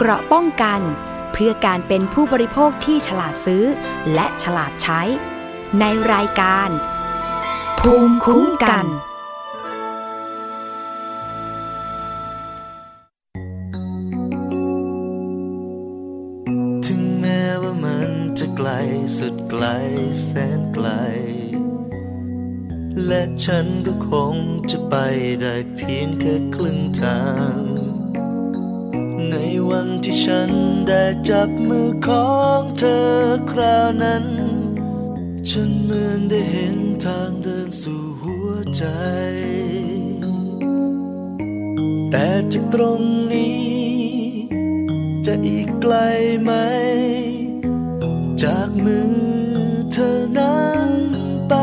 เกราะป้องกัน เพื่อการเป็นผู้บริโภคที่ฉลาดซื้อ และฉลาดใช้ ในรายการ ภูมิคุ้มกันถึงแม้ว่ามันจะไกลสุดไกลแสนไกล และฉันก็คงจะไปได้เพียงแค่ครึ่งทาง ในวันที่ฉันได้จับมือของเธอคราวนั้น ฉันเหมือนได้เห็นทางเดินสู่หัวใจ แต่จากตรงนี้ จะอีกไกลไหม จากมือเธอนั้นไป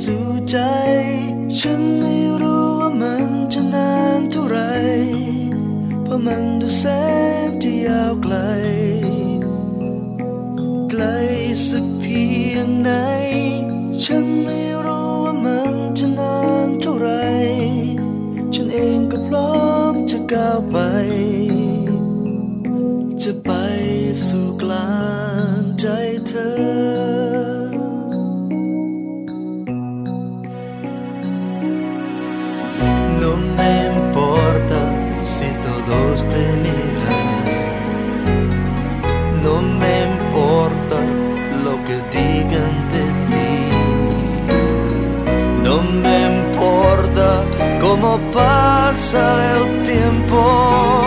สู่ใจ ฉัน มันดูแสนจะยาวไกล ไกลสักเพียงไหน ฉันไม่ cómo pasa el tiempo,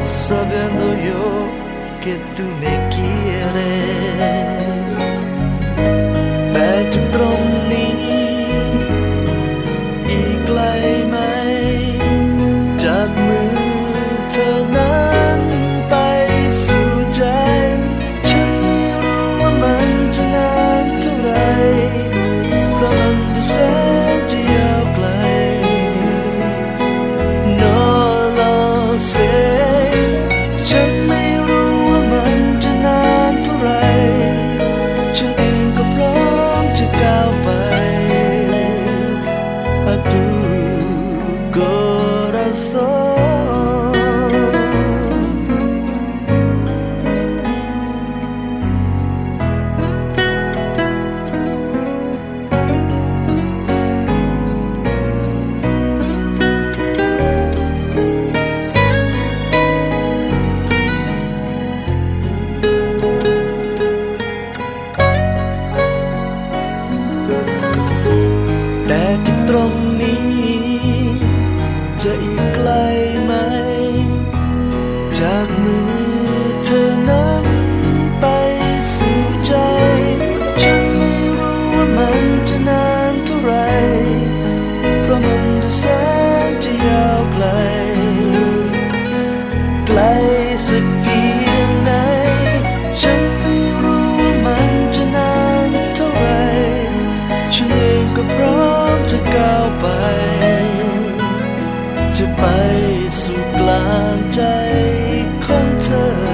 sabiendo yo que tú me องก็พร้อมจะก้าวไป จะไปสู่กลางใจของเธอ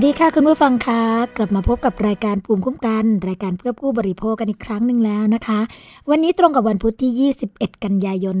วัสดีค่ะคุณผู้ฟังคะกลับมาพบกับรายการภูมิคุ้มกัน รายการเพื่อผู้บริโภคกันอีกครั้งหนึ่งแล้วนะคะ วันนี้ตรงกับวันพุธที่ 21 กันยายน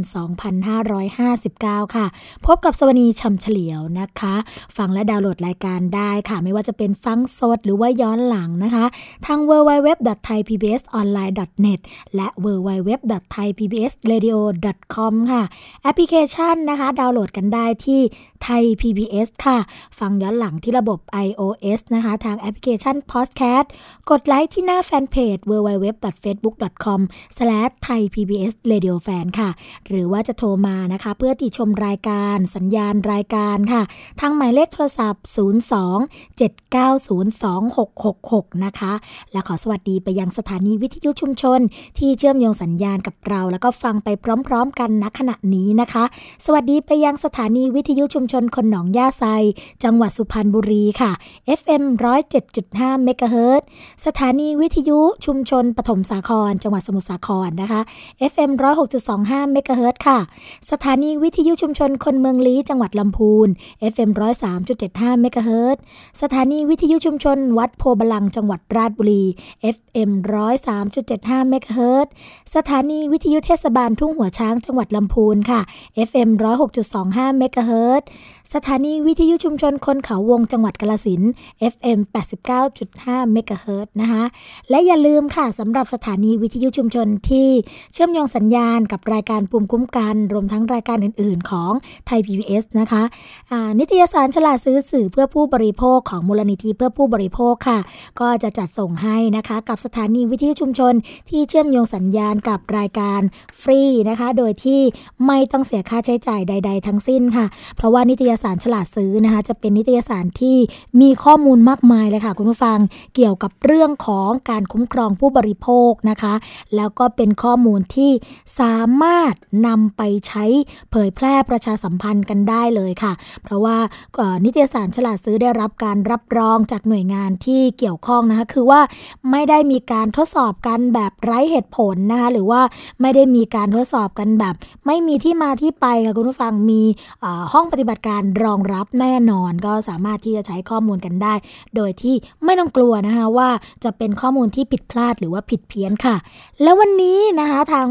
2559 ค่ะ พบกับสวนีชำเฉลียวนะคะ ฟังและดาวน์โหลดรายการได้ค่ะ ไม่ว่าจะเป็นฟังสดหรือว่าย้อนหลังนะคะ ทาง www.thaipbsonline.net และ www.thaipbsradio.com ค่ะ แอปพลิเคชันนะคะ ดาวน์โหลดกันได้ที่ ไทย PBS ค่ะ ฟังย้อนหลังที่ระบบ iOS นะคะ ทางแอปพลิเคชัน Podcast กดไลค์ที่หน้าแฟนเพจ www.facebook.com/thaipbsradiofan ค่ะ หรือว่าจะโทรมานะคะ เพื่อติชมรายการสัญญาณรายการค่ะ ทางหมายเลขโทรศัพท์ 02-7902666 นะคะ และขอสวัสดีไปยังสถานีวิทยุชุมชน ที่เชื่อมโยงสัญญาณกับเรา แล้วก็ฟังไปพร้อม ๆ กันณขณะนี้นะคะ สวัสดีไปยังสถานีวิทยุชุมชนคนหนองย่าไซ จังหวัดสุพรรณบุรีค่ะ FM 107.5เมกะเฮิรตสถานีวิทยุชุมชนปฐมสาคร จังหวัดสมุทรสาครนะคะ FM 106.25เมกะเฮิรตค่ะ สถานีวิทยุชุมชนคนเมืองลี้จังหวัดลำพูน FM 103.75เมกะเฮิรตสถานีวิทยุชุมชน วัดโพบลังจังหวัดราชบุรี FM 103.75เมกะเฮิรตสถานีวิทยุเทศบาลทุ่งหัวช้างจังหวัดลำพูนค่ะ FM 106.25เมกะเฮิรตสถานีวิทยุชุมชนคนเขาวงจังหวัดกาลสิน FM 89.5เมกะเฮิรตนะคะ และอย่าลืมค่ะสำหรับสถานีวิทยุชุมชนที่เชื่อมโยงสัญญาณกับรายการปุ่มคุ้มกัน รวมทั้งรายการอื่นๆ ของไทย PBS นะคะนิตยสารฉลาดซื้อสื่อเพื่อผู้บริโภคของมูลนิธิเพื่อผู้บริโภคค่ะ ก็จะจัดส่งให้นะคะ กับสถานีวิทยุชุมชน ที่เชื่อมโยงสัญญาณกับรายการฟรีนะคะ โดยที่ไม่ต้องเสียค่าใช้จ่ายใด ๆ ทั้งสิ้นค่ะ เพราะว่านิตยสารฉลาดซื้อนะคะจะเป็นนิตยสารที่มีข้อมูลมากมายเลยค่ะคุณผู้ฟังเกี่ยวกับเรื่องของการคุ้มครองผู้บริโภคนะคะ แล้วก็เป็นข้อมูลที่สามารถนำไปใช้เผยแพร่ประชาสัมพันธ์กันได้เลยค่ะ เพราะว่านิตยสารฉลาดซื้อได้รับการรับรองจากหน่วยงานที่เกี่ยวข้องนะคะคือว่าไม่ได้มีการทดสอบกันแบบไร้เหตุผลนะคะหรือว่าไม่ได้มีการทดสอบกันแบบ ไม่มีที่มาที่ไปค่ะคุณผู้ฟังมีห้องปฏิบัติการรองรับแน่นอนก็สามารถที่จะใช้ข้อมูลกันได้ โดยที่ไม่ต้องกลัวนะคะว่าจะเป็นข้อมูลที่ผิดพลาดหรือว่าผิดเพี้ยนค่ะ แล้ววันนี้นะคะทาง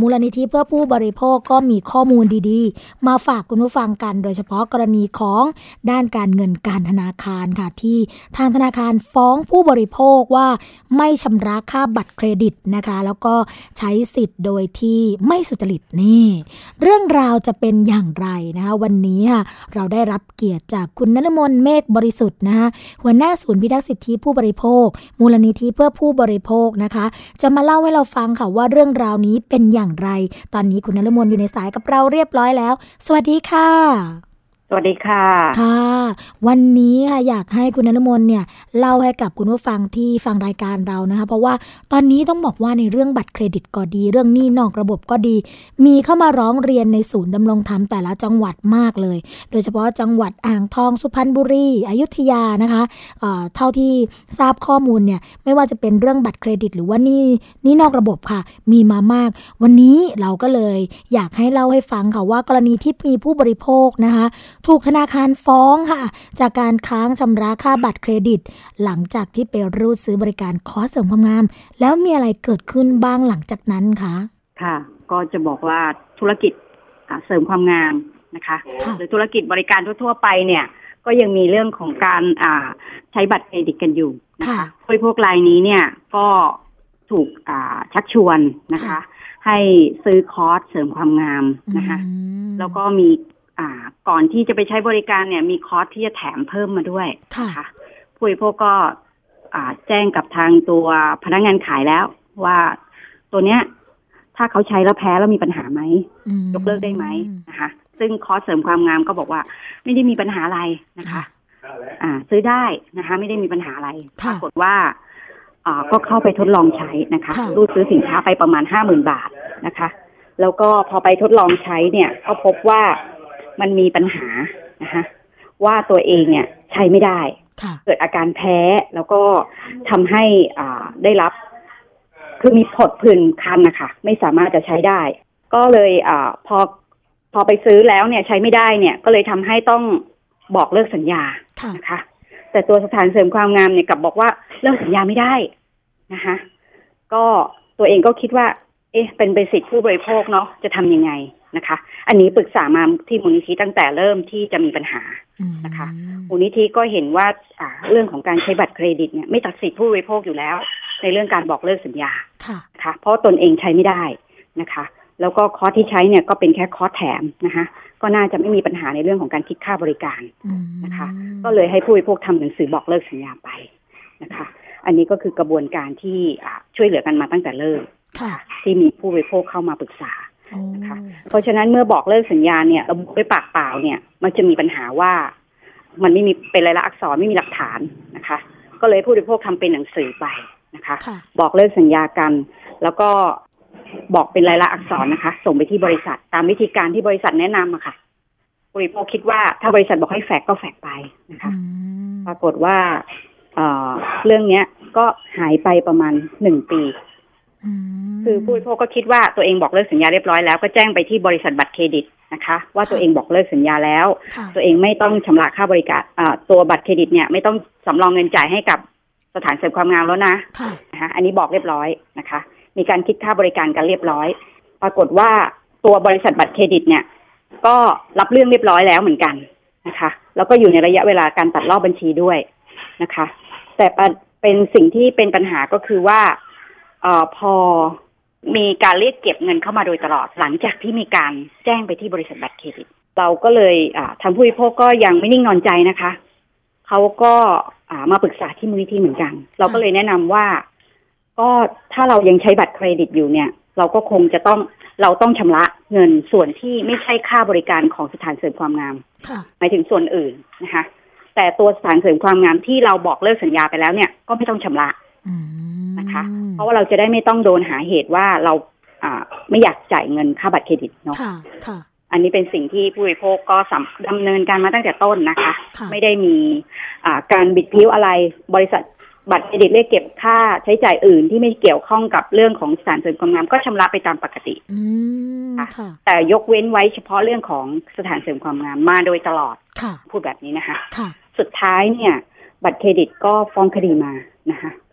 มูลนิธิเพื่อผู้บริโภคก็มีข้อมูลดีๆ มาฝากคุณผู้ฟังกัน โดยเฉพาะกรณีของด้านการเงินการธนาคารค่ะ ที่ทางธนาคารฟ้องผู้บริโภคว่าไม่ชำระค่าบัตรเครดิตนะคะ แล้วก็ใช้สิทธิ์โดยที่ไม่สุจริตนี่ เรื่องราวจะเป็นอย่างไรนะคะวันนี้ค่ะ เราได้รับเกียรติจากคุณนรมนเมฆบริสุทธิ์นะคะหัวหน้าศูนย์พิทักษ์สิทธิผู้บริโภค มูลนิธิเพื่อผู้บริโภคนะคะ จะมาเล่าให้เราฟังค่ะว่าเรื่องราวนี้เป็นอย่างไร ตอนนี้คุณนรมนอยู่ในสายกับเราเรียบร้อยแล้ว สวัสดีค่ะ สวัสดีค่ะ ค่ะ วันนี้ค่ะอยากให้คุณนรมนเนี่ยเล่าให้กับคุณผู้ฟังที่ฟังรายการเรานะคะ เพราะว่าตอนนี้ต้องบอกว่าในเรื่องบัตรเครดิตก็ดี เรื่องหนี้นอกระบบก็ดี มีเข้ามาร้องเรียนในศูนย์ดำรงธรรมแต่ละจังหวัดมากเลย โดยเฉพาะจังหวัดอ่างทองสุพรรณบุรีอยุธยานะคะเเท่าที่ทราบข้อมูลเนี่ยไม่ว่าจะเป็นเรื่องบัตรเครดิต หรือว่านี่นี่นอกระบบค่ะ มีมามาก วันนี้เราก็เลยอยากให้เล่าให้ฟังค่ะว่ากรณีที่มีผู้บริโภคนะคะถูกธนาคารฟ้องค่ะ จากการค้างชำระค่าบัตรเครดิต หลังจากที่ไปรูดซื้อบริการคอร์สเสริมความงาม แล้วมีอะไรเกิดขึ้นบ้างหลังจากนั้นคะค่ะ ก็จะบอกว่าธุรกิจเสริมความงามนะคะคะหรือธุรกิจบริการทั่ว ๆ ไปเนี่ย ก็ยังมีเรื่องของการใช้บัตรเครดิตกันอยู่นะคะบริโภครายนี้เนี่ยก็ถูกชักชวนนะคะ ให้ซื้อคอร์สเสริมความงามนะคะ แล้วก็มี ก่อนที่จะไปใช้บริการเนี่ยมีคอร์สที่จะแถมเพิ่มมาด้วยค่ะผู้บริโภคก็แจ้งกับทางตัวพนักงานขายแล้ว ว่าตัวเนี้ย ถ้าเขาใช้แล้วแพ้แล้วมีปัญหาไหมยกเลิกได้ไหมนะคะ ซึ่งคอร์สเสริมความงามก็บอกว่า ไม่ได้มีปัญหาอะไรนะคะ อ่า ซื้อได้นะคะ ไม่ได้มีปัญหาอะไรปรากฏว่าอ่าก็เข้าไปทดลองใช้นะคะรูดซื้อสินค้าไปประมาณห้าหมื่นบาทนะคะ แล้วก็พอไปทดลองใช้เนี่ย ก็พบว่า มันมีปัญหานะคะว่าตัวเองเนี่ยใช้ไม่ได้ เกิดอาการแพ้แล้วก็ทำให้อ่าได้รับ คือมีผดผื่นคันนะคะไม่สามารถจะใช้ได้ ก็เลยอ่าพอพอไปซื้อแล้วเนี่ยใช้ไม่ได้เนี่ย ก็เลยทำให้ต้องบอกเลิกสัญญานะคะ แต่ตัวสถานเสริมความงามเนี่ยกลับบอกว่าเลิกสัญญาไม่ได้นะคะก็ตัวเองก็คิดว่า เอ๊ะ เป็นเบสิกผู้บริโภคเนาะจะทำยังไง นะคะ อันนี้ปรึกษามาที่มูลนิธิตั้งแต่เริ่มที่จะมีปัญหานะคะมูลนิธิก็เห็นว่าเรื่องของการใช้บัตรเครดิตเนี่ยไม่ตัดสิทธิผู้บริโภคอยู่แล้ว ในเรื่องการบอกเลิกสัญญาค่ะเพราะตนเองใช้ไม่ได้นะคะ แล้วก็คอร์สที่ใช้เนี่ยก็เป็นแค่คอร์สแถมนะคะก็น่าจะไม่มีปัญหาในเรื่องของการคิดค่าบริการนะคะ ก็เลยให้ผู้บริโภคทำหนังสือบอกเลิกสัญญาไปนะคะ อันนี้ก็คือกระบวนการที่ช่วยเหลือกันมาตั้งแต่เริ่มที่มีผู้บริโภคเข้ามาปรึกษา นะคะเพราะฉะนั้นเมื่อบอกเลิกสัญญาเนี่ยระบุด้วยปากเปล่าเนี่ย มันจะมีปัญหาว่า มันไม่มีเป็นลายลักษณ์อักษรไม่มีหลักฐานนะคะ ก็เลยผู้บริโภคทำเป็นหนังสือไปนะคะ บอกเลิกสัญญากัน แล้วก็บอกเป็นลายลักษณ์อักษรนะคะ ส่งไปที่บริษัทตามวิธีการที่บริษัทแนะนำอะค่ะบริโภคคิดว่าถ้าบริษัทบอกให้แฟกก็แฟกไปนะคะปรากฏว่าเอ่อเรื่องเนี้ยก็หายไปประมาณหนึ่งปี คือผู้บริโภคก็คิดว่าตัวเองบอกเลิกสัญญาเรียบร้อยแล้วก็แจ้งไปที่บริษัทบัตรเครดิตนะคะ ว่าตัวเองบอกเลิกสัญญาแล้วค่ะตัวเองไม่ต้องชำระค่าบริการอ่าตัวบัตรเครดิตเนี่ยไม่ต้องสำรองเงินจ่ายให้กับสถานเสริมความงามแล้วนะค่ะนะคะอันนี้บอกเรียบร้อยนะคะ มีการคิดค่าบริการกันเรียบร้อย ปรากฏว่าตัวบริษัทบัตรเครดิตเนี่ย ก็รับเรื่องเรียบร้อยแล้วเหมือนกันนะคะ แล้วก็อยู่ในระยะเวลาการตัดรอบบัญชีด้วยนะคะ แต่ประเป็นสิ่งที่เป็นปัญหาก็คือว่าเออพอมีการเรียกเก็บเงินเข้ามาโดยตลอด หลังจากที่มีการแจ้งไปที่บริษัทบัตรเครดิต เราก็เลยอ่าทางผู้บริโภคก็ยังไม่นิ่งนอนใจนะคะเขาก็อ่ามาปรึกษาที่มูลนิธิเหมือนกัน เราก็เลยแนะนำว่า ก็ถ้าเรายังใช้บัตรเครดิตอยู่เนี่ย เราก็คงจะต้องเราต้องชำระเงินส่วนที่ไม่ใช่ค่าบริการของสถานเสริมความงามค่ะหมายถึงส่วนอื่นนะคะ แต่ตัวสถานเสริมความงามที่เราบอกเลิกสัญญาไปแล้วเนี่ยก็ไม่ต้องชำระอืม นะคะ เพราะว่าเราจะได้ไม่ต้องโดนหาเหตุว่าเราอ่าไม่อยากจ่ายเงินค่าบัตรเครดิตเนาะค่ะค่ะอันนี้เป็นสิ่งที่ผู้บริโภคก็สำดำเนินการมาตั้งแต่ต้นนะคะค่ะไม่ได้มีอ่าการบิดพิ้วอะไรบริษัทบัตรเครดิตเรียกเก็บค่าใช้จ่ายอื่นที่ไม่เกี่ยวข้องกับเรื่องของสถานเสริมความงามก็ชำระไปตามปกติอืมค่ะค่ะแต่ยกเว้นไว้เฉพาะเรื่องของสถานเสริมความงามมาโดยตลอดค่ะพูดแบบนี้นะคะค่ะสุดท้ายเนี่ย บัตรเครดิตก็ฟ้องคดีมานะคะอืม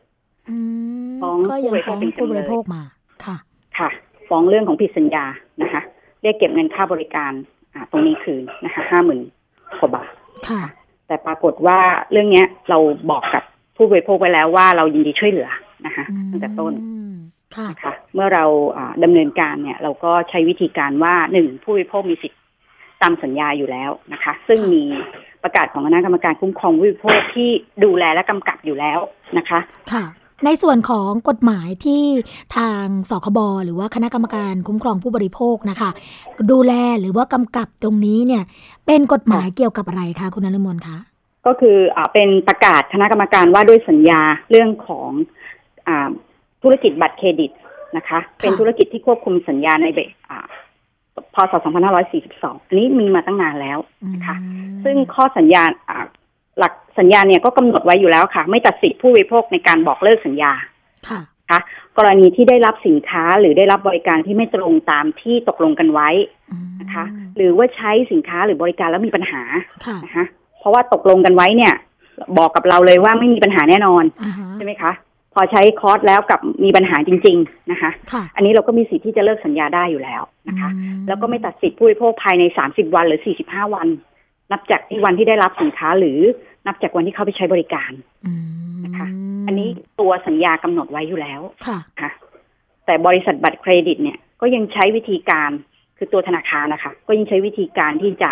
ฟ้องก็ยังฟ้องผู้ผู้บบริริโภโภคคมาค่ะ ค่ะ ฟ้องเรื่องของผิดสัญญานะคะเรียกเก็บเงินค่าบริการอ่าตรงนี้คืนนะคะห้าหมื่นกว่าบาทค่ะ แต่ปรากฏว่าเรื่องเนี้ยเราบอกกับผู้บริโภคไว้แล้วว่าเรายินดีช่วยเหลือนะคะอืมตั้งแต่ต้นค่ะนะคะเมื่อเราอ่าดำเนินการเนี่ยเราก็ใช้วิธีการว่าหนึ่งผู้บริโภคมีสิทธิ์ตามสัญญาอยู่แล้วนะคะ ซึ่งมีประกาศของคณะกรรมการคุ้มครองผู้บริโภคที่ดูแลและกำกับอยู่แล้วนะคะ ค่ะ ในส่วนของกฎหมายที่ทางสคบหรือว่าคณะกรรมการคุ้มครองผู้บริโภคนะคะ ดูแลหรือว่ากำกับตรงนี้เนี่ย เป็นกฎหมายเกี่ยวกับอะไรคะคุณนฤมลคะก็คืออ่าเป็นประกาศคณะกรรมการว่าด้วยสัญญาเรื่องของอาธุรกิจบัตรเครดิตนะคะ เป็นธุรกิจที่ควบคุมสัญญาในเบอ่าพศ2542 อันนี้มีมาตั้งนานแล้วค่ะอืมซึ่งข้อสัญญาอ่า หลักสัญญาเนี่ยก็กำหนดไว้อยู่แล้วค่ะ ไม่ตัดสิทธิผู้บริโภคในการบอกเลิกสัญญาค่ะนะคะกรณีที่ได้รับสินค้าหรือได้รับบริการที่ไม่ตรงตามที่ตกลงกันไว้อืมนะคะ หรือว่าใช้สินค้าหรือบริการแล้วมีปัญหาค่ะนะคะเพราะว่าตกลงกันไว้เนี่ย บอกกับเราเลยว่าไม่มีปัญหาแน่นอนอ่าฮะใช่ไหมคะพอใช้คอร์สแล้วกับมีปัญหาจริง ๆนะคะค่ะอันนี้เราก็มีสิทธิ์ที่จะเลิกสัญญาได้อยู่แล้วนะคะอืแล้วก็ไม่ตัดสิทธิผู้บริโภคภายใน 30 วันหรือ 45 วัน นับจากที่วันที่ได้รับสินค้าหรือนับจากวันที่เข้าไปใช้บริการอืมนะคะ อันนี้ตัวสัญญากำหนดไว้อยู่แล้วค่ะค่ะ แต่บริษัทบัตรเครดิต เนี่ย ก็ยังใช้วิธีการคือตัวธนาคารนะคะ ก็ยังใช้วิธีการที่จะ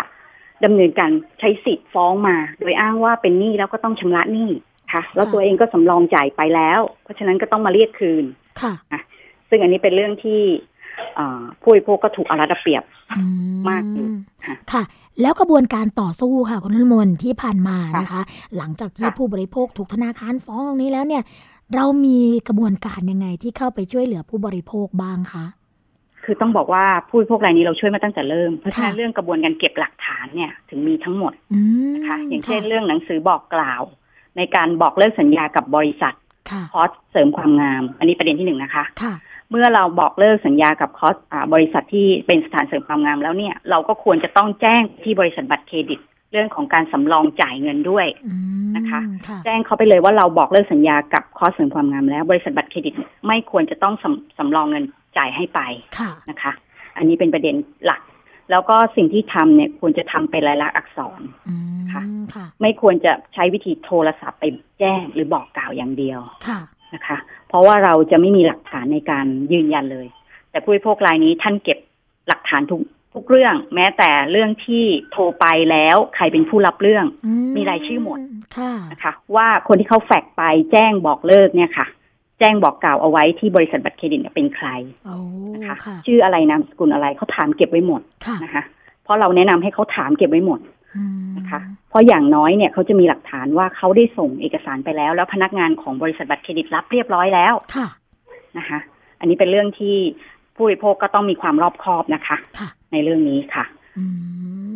ดำเนินการใช้สิทธิ์ฟ้องมา โดยอ้างว่าเป็นหนี้แล้วก็ต้องชำระหนี้ค่ะ แล้วค่ะตัวเองก็สำรองจ่ายไปแล้ว เพราะฉะนั้นก็ต้องมาเรียกคืนค่ะ ซึ่งอันนี้เป็นเรื่องที่อ่า ผู้บริโภคก็ถูกเอารัดเอาเปรียบอืมากอยู่ค่ะค่ะ แล้วกระบวนการต่อสู้ค่ะคุณนฤมลที่ผ่านมาค่ะนะคะ หลังจากที่ค่ะผู้บริโภคถูกธนาคารฟ้องตรงนี้แล้วเนี่ย เรามีกระบวนการยังไงที่เข้าไปช่วยเหลือผู้บริโภคบ้างคะคือต้องบอกว่าผู้บริโภครายนี้เราช่วยมาตั้งแต่เริ่ม เพราะฉะนั้นค่ะเรื่องกระบวนการเก็บหลักฐานเนี่ยถึงมีทั้งหมดอืมนะคะอย่างเช่นค่ะเรื่องหนังสือบอกกล่าว ในการบอกเลิกสัญญากับบริษัทค่ะคอร์สเสริมความงาม อันนี้ประเด็นที่หนึ่งนะคะค่ะ เมื่อเราบอกเลิกสัญญากับคอร์สอ่าบริษัทที่เป็นสถานเสริมความงามแล้วเนี่ย เราก็ควรจะต้องแจ้งที่บริษัทบัตรเครดิต เรื่องของการสำรองจ่ายเงินด้วยอืมนะคะค่ะแจ้งเขาไปเลยว่าเราบอกเลิกสัญญากับคอร์สเสริมความงามแล้ว บริษัทบัตรเครดิตไม่ควรจะต้องสำสำรองเงินจ่ายให้ไปค่ะนะคะ อันนี้เป็นประเด็นหลัก แล้วก็สิ่งที่ทำเนี่ยควรจะทำเป็นลายลักษณ์อักษรอืมค่ะค่ะ ไม่ควรจะใช้วิธีโทรศัพท์ไปแจ้งหรือบอกกล่าวอย่างเดียวค่ะ นะคะ เพราะว่าเราจะไม่มีหลักฐานในการยืนยันเลย แต่ผู้บริโภครายนี้ท่านเก็บหลักฐานทุกทุกเรื่อง แม้แต่เรื่องที่โทรไปแล้วใครเป็นผู้รับเรื่องอืมีรายชื่อหมดค่ะนะคะ ว่าคนที่เขาแฟกซ์ไปแจ้งบอกเลิกเนี่ยค่ะแจ้งบอกกล่าวเอาไว้ที่บริษัทบัตรเครดิตเนี่ยเป็นใครโอ้นะคะค่ะชื่ออะไรนามสกุลอะไรเขาถามเก็บไว้หมดค่ะนะคะ เพราะเราแนะนำให้เขาถามเก็บไว้หมดอืม นะคะเพราะอย่างน้อยเนี่ยเขาจะมีหลักฐานว่าเขาได้ส่งเอกสารไปแล้ว แล้วพนักงานของบริษัทบัตรเครดิตรับเรียบร้อยแล้วค่ะนะคะ อันนี้เป็นเรื่องที่ผู้บริโภคก็ต้องมีความรอบคอบนะคะค่ะในเรื่องนี้ค่ะอื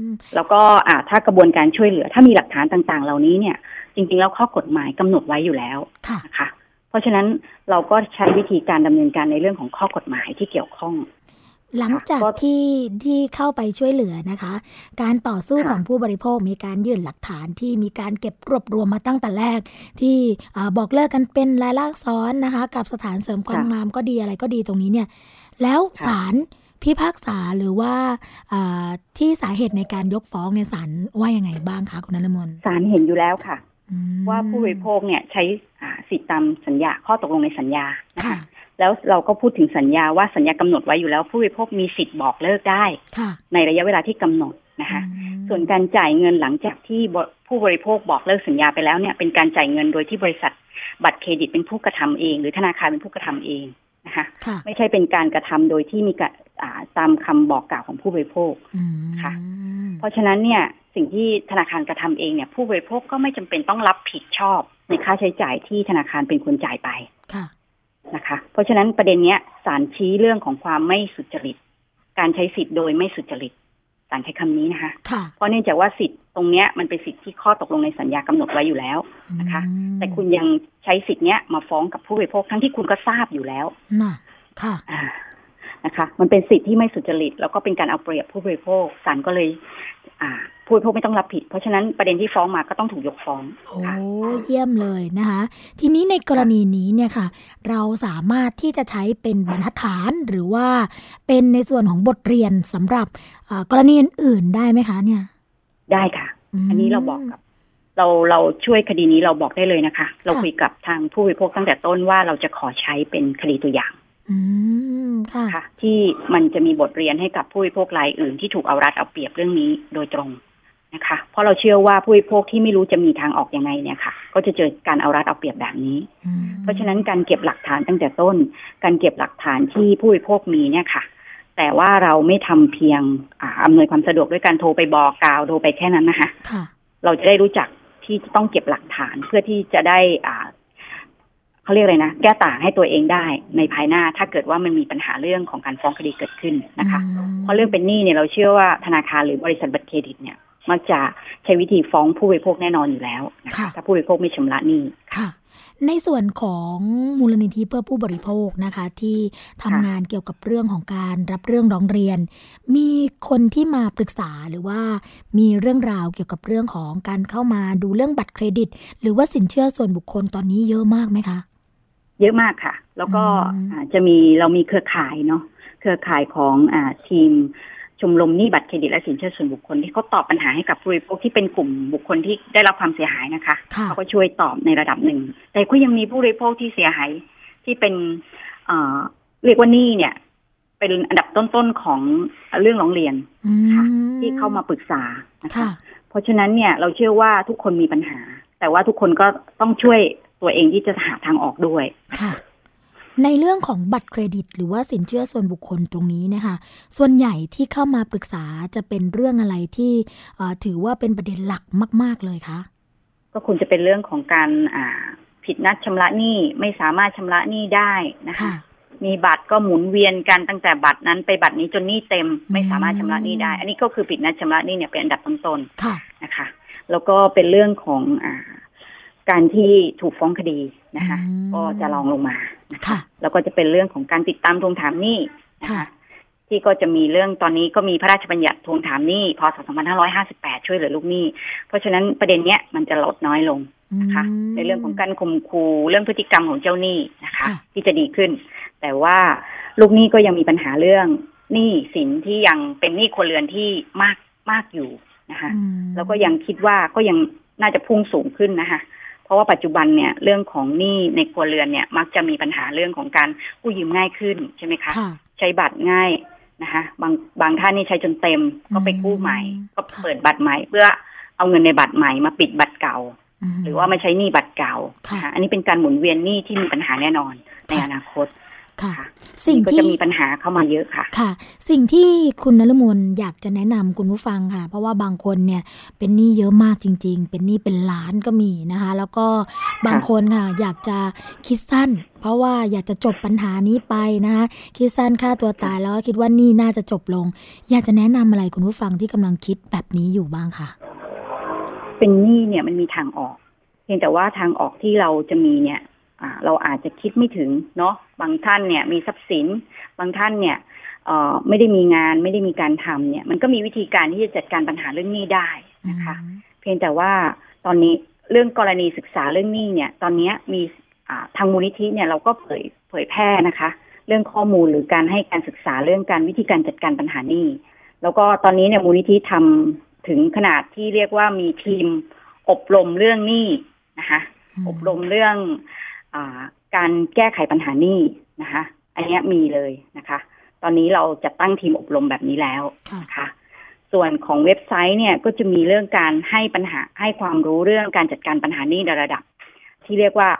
มแล้วก็อ่าถ้ากระบวนการช่วยเหลือ ถ้ามีหลักฐานต่างๆ เหล่านี้เนี่ย จริงๆแล้วข้อกฎหมายกำหนดไว้อยู่แล้วนะคะ เพราะฉะนั้นเราก็ใช้วิธีการดำเนินการในเรื่องของข้อกฎหมายที่เกี่ยวข้อง หลังจากที่ที่เข้าไปช่วยเหลือนะคะ การต่อสู้ของผู้บริโภคมีการยื่นหลักฐานที่มีการเก็บรวบรวมมาตั้งแต่แรก ที่บอกเลิกกันเป็นลายลักษณ์ซ้อนนะคะ กับสถานเสริมความงามก็ดีอะไรก็ดีตรงนี้เนี่ย แล้วศาลพิพากษาหรือว่าที่สาเหตุในการยกฟ้องเนี่ยศาลว่ายังไงบ้างคะคุณนรมนศาลเห็นอยู่แล้วค่ะ ว่าผู้บริโภคเนี่ยใช้สิทธิตามสัญญาข้อตกลงในสัญญานะคะ แล้วเราก็พูดถึงสัญญาว่าสัญญากำหนดไว้อยู่แล้วผู้บริโภคมีสิทธิ์บอกเลิกได้ในระยะเวลาที่กำหนดนะคะส่วนการจ่ายเงินหลังจากที่ผู้บริโภคบอกเลิกสัญญาไปแล้วเนี่ยเป็นการจ่ายเงินโดยที่บริษัทบัตรเครดิตเป็นผู้กระทำเอง หรือธนาคารเป็นผู้กระทำเองนะคะไม่ใช่เป็นการกระทำโดยที่มีกตามคำบอกกล่าวของผู้บริโภคค่ะ เพราะฉะนั้นเนี่ยสิ่งที่ธนาคารกระทำเองเนี่ยผู้บริโภคก็ไม่จำเป็นต้องรับผิดชอบในค่าใช้จ่ายที่ธนาคารเป็นคนจ่ายไป นะคะ เพราะฉะนั้นประเด็นเนี้ยศาลชี้เรื่องของความไม่สุจริต การใช้สิทธิ์โดยไม่สุจริตศาลใช้คำนี้นะคะ เพราะเนื่องจากว่าสิทธิ์ตรงเนี้ยมันเป็นสิทธิ์ที่ข้อตกลงในสัญญากำหนดไว้อยู่แล้วนะคะ แต่คุณยังใช้สิทธิ์เนี้ยมาฟ้องกับผู้บริโภคทั้งที่คุณก็ทราบอยู่แล้วค่ะนะคะ มันเป็นสิทธิ์ที่ไม่สุจริต แล้วก็เป็นการเอาเปรียบผู้บริโภคศาลก็เลย อ่าผู้บริโภคไม่ต้องรับผิด เพราะฉะนั้นประเด็นที่ฟ้องมาก็ต้องถูกยกฟ้องโอ้เยี่ยมเลยนะคะ ทีนี้ในกรณีนี้เนี่ยค่ะ เราสามารถที่จะใช้เป็นบรรทัดฐานหรือว่าเป็นในส่วนของบทเรียนสำหรับกรณีอื่นๆได้ไหมคะ เนี่ย ได้ค่ะ อันนี้เราบอกกับเราเราช่วยคดีนี้เราบอกได้เลยนะคะ เราคุยกับทางผู้บริโภคตั้งแต่ต้นว่าเราจะขอใช้เป็นคดีตัวอย่าง ค่ะ ที่มันจะมีบทเรียนให้กับผู้บริโภครายอื่นที่ถูกเอารัดเอาเปรียบเรื่องนี้โดยตรงนะคะ เพราะเราเชื่อว่าผู้บริโภคที่ไม่รู้จะมีทางออกยังไงเนี่ยค่ะ ก็จะเจอการเอารัดเอาเปรียบแบบนี้ เพราะฉะนั้นการเก็บหลักฐานตั้งแต่ต้น การเก็บหลักฐานที่ผู้บริโภคมีเนี่ยค่ะ แต่ว่าเราไม่ทำเพียงอำนวยความสะดวกด้วยการโทรไปบอกกล่าวโทรไปแค่นั้นนะคะ เราจะได้รู้จักที่ต้องเก็บหลักฐานเพื่อที่จะได้อ่า เขาเรียกอะไรนะ แก้ต่างให้ตัวเองได้ในภายหน้าถ้าเกิดว่ามันมีปัญหาเรื่องของการฟ้องคดีเกิดขึ้นนะคะ เพราะเรื่องเป็นหนี้เนี่ยเราเชื่อว่าธนาคารหรือบริษัทบัตรเครดิตเนี่ยมักจะใช้วิธีฟ้องผู้บริโภคแน่นอนอยู่แล้วนะคะถ้าผู้บริโภคไม่ชำระหนี้ค่ะ ในส่วนของมูลนิธิเพื่อผู้บริโภคนะคะ ที่ทำงานเกี่ยวกับเรื่องของการรับเรื่องร้องเรียน มีคนที่มาปรึกษาหรือว่ามีเรื่องราวเกี่ยวกับเรื่องของการเข้ามาดูเรื่องบัตรเครดิต หรือว่าสินเชื่อส่วนบุคคลตอนนี้เยอะมากไหมคะ เยอะมากค่ะ แล้วก็จะมีเรามีเครือข่ายเนาะเครือข่ายของอทีมชมรมหนี้บัตรเครดิตและสินเชื่อส่วนบุคคลที่เขาตอบปัญหาให้กับผู้บริโภคที่เป็นกลุ่มบุคคลที่ได้รับความเสียหายนะคะเขาก็ช่วยตอบในระดับหนึ่ง แต่ก็ยังมีผู้บริโภคที่เสียหายที่เป็นเอ่อเรียกว่าหนี้เนี่ย เป็นอันดับต้นๆของเรื่องร้องเรียนค่ะที่เข้ามาปรึกษานะคะ เพราะฉะนั้นเนี่ยเราเชื่อว่าทุกคนมีปัญหา แต่ว่าทุกคนก็ต้องช่วย ตัวเองที่จะหาทางออกด้วยค่ะ ในเรื่องของบัตรเครดิต หรือว่าสินเชื่อส่วนบุคคลตรงนี้นะคะ ส่วนใหญ่ที่เข้ามาปรึกษาจะเป็นเรื่องอะไรที่ถือว่าเป็นประเด็นหลักมาก ๆเลยคะก็คงจะเป็นเรื่องของการผิดนัดชำระหนี้ไม่สามารถชำระหนี้ได้นะคะ มีบัตรก็หมุนเวียนกันตั้งแต่บัตรนั้นไปบัตรนี้จนหนี้เต็มไม่สามารถชำระหนี้ได้ อันนี้ก็คือผิดนัดชำระหนี้เนี่ยเป็นอันดับต้นๆนะคะ แล้วก็เป็นเรื่องของอ การที่ถูกฟ้องคดีนะคะ ก็จะลองลงมานะคะแล้วก็จะเป็นเรื่องของการติดตามทวงถามหนี้นะคะที่ก็จะมีเรื่องตอนนี้ก็มีพระราชบัญญัติทวงถามหนี้พศ 2558 ช่วยเหลือลูกหนี้ เพราะฉะนั้นประเด็นเนี้ยมันจะลดน้อยลงนะคะ ในเรื่องของการข่มขู่เรื่องพฤติกรรมของเจ้าหนี้นะคะ ที่จะดีขึ้น แต่ว่าลูกหนี้ก็ยังมีปัญหาเรื่องหนี้สินที่ยังเป็นหนี้ครัวเรือนที่มากมากอยู่นะคะ แล้วก็ยังคิดว่าก็ยังน่าจะพุ่งสูงขึ้นนะคะ ราะว่าปัจจุบันเนี่ยเรื่องของหนี้ในครัวเรือนเนี่ยมักจะมีปัญหาเรื่องของการกู้ยืมง่ายขึ้นใช่ไหมคะใช้บัตรง่ายนะคะบางบางท่านนี่ใช้จนเต็มก็ไปกู้ใหม่ ก็เปิดบัตรใหม่ เพื่อเอาเงินในบัตรใหม่มาปิดบัตรเก่า หรือว่าไม่ใช้หนี้บัตรเก่า อันนี้เป็นการหมุนเวียนหนี้ที่มีปัญหาแน่นอนในอนาคต ค่ะค่ะ สิ่งก็ที่จะมีปัญหาเข้ามาเยอะค่ะ ค่ะ สิ่งที่คุณนฤมลอยากจะแนะนำคุณผู้ฟังค่ะ เพราะว่าบางคนเนี่ยเป็นหนี้เยอะมากจริง ๆ เป็นหนี้เป็นล้านก็มีนะคะ แล้วก็บางคนค่ะ อยากจะคิดสั้น เพราะว่าอยากจะจบปัญหานี้ไปนะคะคิดสั้นฆ่าตัวตายแล้วก็คิดว่าหนี่น่าจะจบลง อยากจะแนะนำอะไรคุณผู้ฟังที่กำลังคิดแบบนี้อยู่บ้างค่ะ เป็นหนี้เนี่ยมันมีทางออกเพียงแต่ว่าทางออกที่เราจะมีเนี่ยอ่า เราอาจจะคิดไม่ถึงเนาะบางท่านเนี่ยมีทรัพย์สิน บางท่านเนี่ยเอ่อไม่ได้มีงานไม่ได้มีการทำเนี่ย มันก็มีวิธีการที่จะจัดการปัญหาเรื่องหนี้ได้นะคะ เพียงแต่ว่าตอนนี้เรื่องกรณีศึกษาเรื่องหนี้เนี่ย ตอนนี้มีอ่าทางมูลนิธิเนี่ยเราก็เผยเผยแพร่นะคะ เรื่องข้อมูลหรือการให้การศึกษาเรื่องการวิธีการจัดการปัญหาหนี้ แล้วก็ตอนนี้เนี่ยมูลนิธิทำถึงขนาดที่เรียกว่ามีทีมอบรมเรื่องหนี้นะคะ อบรมเรื่องอา การแก้ไขปัญหาหนี้นะคะ อันเนี้ยมีเลยนะคะ ตอนนี้เราจะตั้งทีมอบรมแบบนี้แล้วค่ะนะคะส่วนของเว็บไซต์เนี่ยก็จะมีเรื่องการให้ปัญหาให้ความรู้เรื่องการจัดการปัญหาหนี้ในระดับ ที่เรียกว่า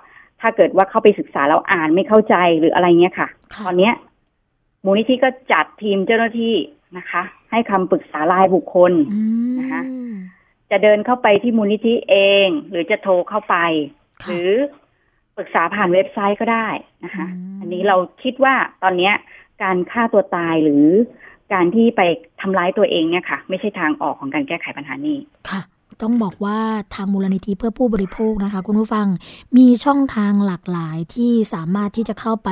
ถ้าเกิดว่าเข้าไปศึกษาแล้วอ่านไม่เข้าใจหรืออะไรเงี้ยค่ะค่ะตอนเนี้ยมูลนิธิก็จัดทีมเจ้าหน้าที่นะคะ ให้คำปรึกษารายบุคคลอืมนะคะจะเดินเข้าไปที่มูลนิธิเอง หรือจะโทรเข้าไปหค่ะรือป รึกษาผ่านเว็บไซต์ก็ได้นะคะอืมอันนี้เราคิดว่าตอนเนี้ยการฆ่าตัวตายหรือการที่ไปทำร้ายตัวเองเนี่ยค่ะ ไม่ใช่ทางออกของการแก้ไขปัญหานี้ค่ะ ต้องบอกว่าทางมูลนิธิเพื่อผู้บริโภคนะคะ คุณผู้ฟังมีช่องทางหลากหลายที่สามารถที่จะเข้าไป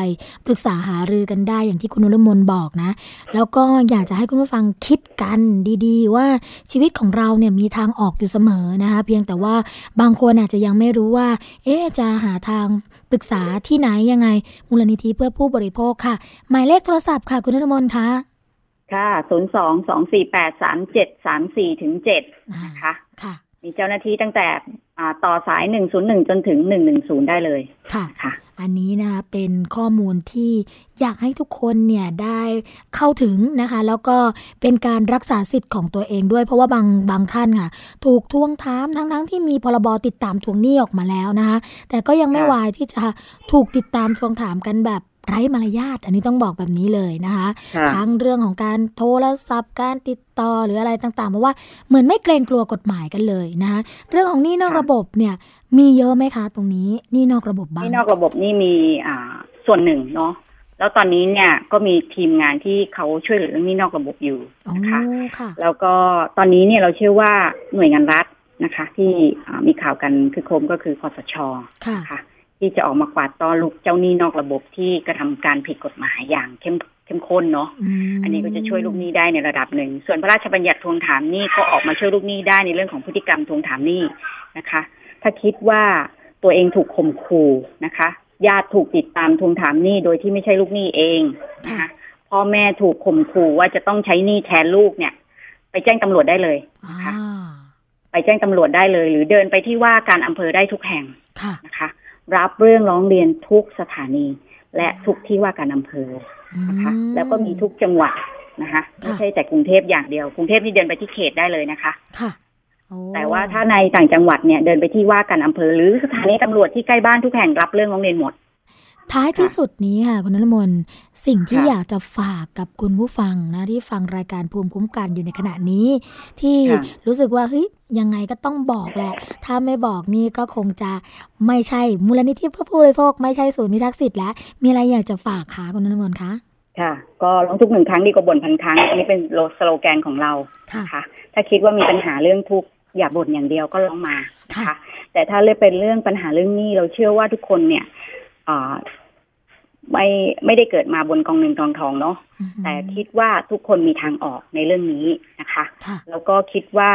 ปรึกษาหารือกันได้อย่างที่คุณนุรมนบอกนะ แล้วก็อยากจะให้คุณผู้ฟังคิดกันดีๆ ว่าชีวิตของเราเนี่ยมีทางออกอยู่เสมอนะคะเพียงแต่ว่าบางคนอาจจะยังไม่รู้ว่า เอ๊จะหาทางปรึกษาที่ไหนยังไง มูลนิธิเพื่อผู้บริโภคค่ะ หมายเลขโทรศัพท์ค่ะคุณนุรมนคะค่ะ ศูนย์สอง สองสี่แปด สามเจ็ด สามสี่ถึงเจ็ดนะคะ มีเจ้าหน้าที่ตั้งแต่อ่าต่อสายหนึ่งศูนย์หนึ่งจนถึงหนึ่งหนึ่งศูนย์ได้เลยค่ะค่ะ อันนี้นะคะเป็นข้อมูลที่อยากให้ทุกคนเนี่ยได้เข้าถึงนะคะ แล้วก็เป็นการรักษาสิทธิ์ของตัวเองด้วย เพราะว่าบางบางท่านค่ะ ถูกทวงถามทั้งทั้งๆที่มีพรบติดตามทวงหนี้ออกมาแล้วนะคะ แต่ก็ยังไม่ค่ะวายที่จะถูกติดตามทวงถามกันแบบ ไร้มารยาทอันนี้ต้องบอกแบบนี้เลยนะคะค่ะทั้งเรื่องของการโทรศัพท์ การติดต่อหรืออะไรต่างๆเพราะว่าเหมือนไม่เกรงกลัวกฎหมายกันเลยนะคะเรื่องของหนี้นอกค่ะระบบเนี่ย มีเยอะไหมคะ ตรงนี้หนี้นอกระบบบ้างนี่นอกระบบนี่มีอ่าส่วนหนึ่งเนาะแล้วตอนนี้เนี่ยก็มีทีมงานที่เขาช่วยเหลือเรื่องหนี้นอกระบบอยู่อ๋อนะคะค่ะแล้วก็ตอนนี้เนี่ยเราเชื่อว่าหน่วยงานรัฐนะคะ ที่อ่ามีข่าวกันคือโครมก็คือคอสชค่ะนะคะ ที่จะออกมากวาดต้อนลูกเจ้าหนี้นอกระบบที่กระทำการผิดกฎหมายอย่างเข้มเข้มข้นเนาะมอันนี้ก็จะช่วยลูกหนี้ได้ในระดับหนึ่ง ส่วนพระราชบัญญัติทวงถามหนี้ก็ออกมาช่วยลูกหนี้ได้ในเรื่องของพฤติกรรมทวงถามหนี้นะคะ ถ้าคิดว่าตัวเองถูกข่มขู่นะคะญาติถูกติดตามทวงถามหนี้โดยที่ไม่ใช่ลูกหนี้เองนะคะพ่อแม่ถูกข่มขู่ว่าจะต้องใช้หนี้แทนลูกเนี่ย ไปแจ้งตำรวจได้เลยอ่าค่ะไปแจ้งตำรวจได้เลย หรือเดินไปที่ว่าการอำเภอได้ทุกแห่งค่ะนะคะ รับเรื่องร้องเรียนทุกสถานี และทุกที่ว่าการอำเภอนะคะอืมแล้วก็มีทุกจังหวัดนะคะไม่ใช่แต่กรุงเทพอย่างเดียว กรุงเทพนี่เดินไปที่เขตได้เลยนะคะค่ะโอ้แต่ว่าถ้าในต่างจังหวัดเนี่ยเดินไปที่ว่าการอำเภอ หรือสถานีตำรวจที่ใกล้บ้านทุกแห่งรับเรื่องร้องเรียนหมด ท้ายที่สุดนี้ค่ะคุณนรมนสิ่งที่ค่ะอยากจะฝากกับคุณผู้ฟังนะที่ฟังรายการภูมิคุ้มกันอยู่ในขณะนี้ ที่ค่ะรู้สึกว่าเฮ้ยยังไงก็ต้องบอกแหละ ถ้าไม่บอกนี่ก็คงจะไม่ใช่มูลนิธิเพื่อผู้บริโภคไม่ใช่ศูนย์พิทักษ์สิทธิ์แล้วมีอะไรอยากจะฝากคะคุณนรมนคะค่ะ ก็ร้องทุกข์หนึ่งครั้งดีกว่าบ่นพันครั้งอันนี้เป็นสโลแกนของเราค่ะค่ะถ้าคิดว่ามีปัญหาเรื่องทุกข์อย่าบ่นอย่างเดียวก็ร้องมาค่ะค่ะ แต่ถ้าเรื่องเป็นเรื่องปัญหาเรื่องหนี้เราเชื่อว่าทุกคนเนี่ยอ่า ไม่ไม่ได้เกิดมาบนกองเงินกองทองเนาะอือหือแต่คิดว่าทุกคนมีทางออกในเรื่องนี้นะคะค่ะแล้วก็คิดว่า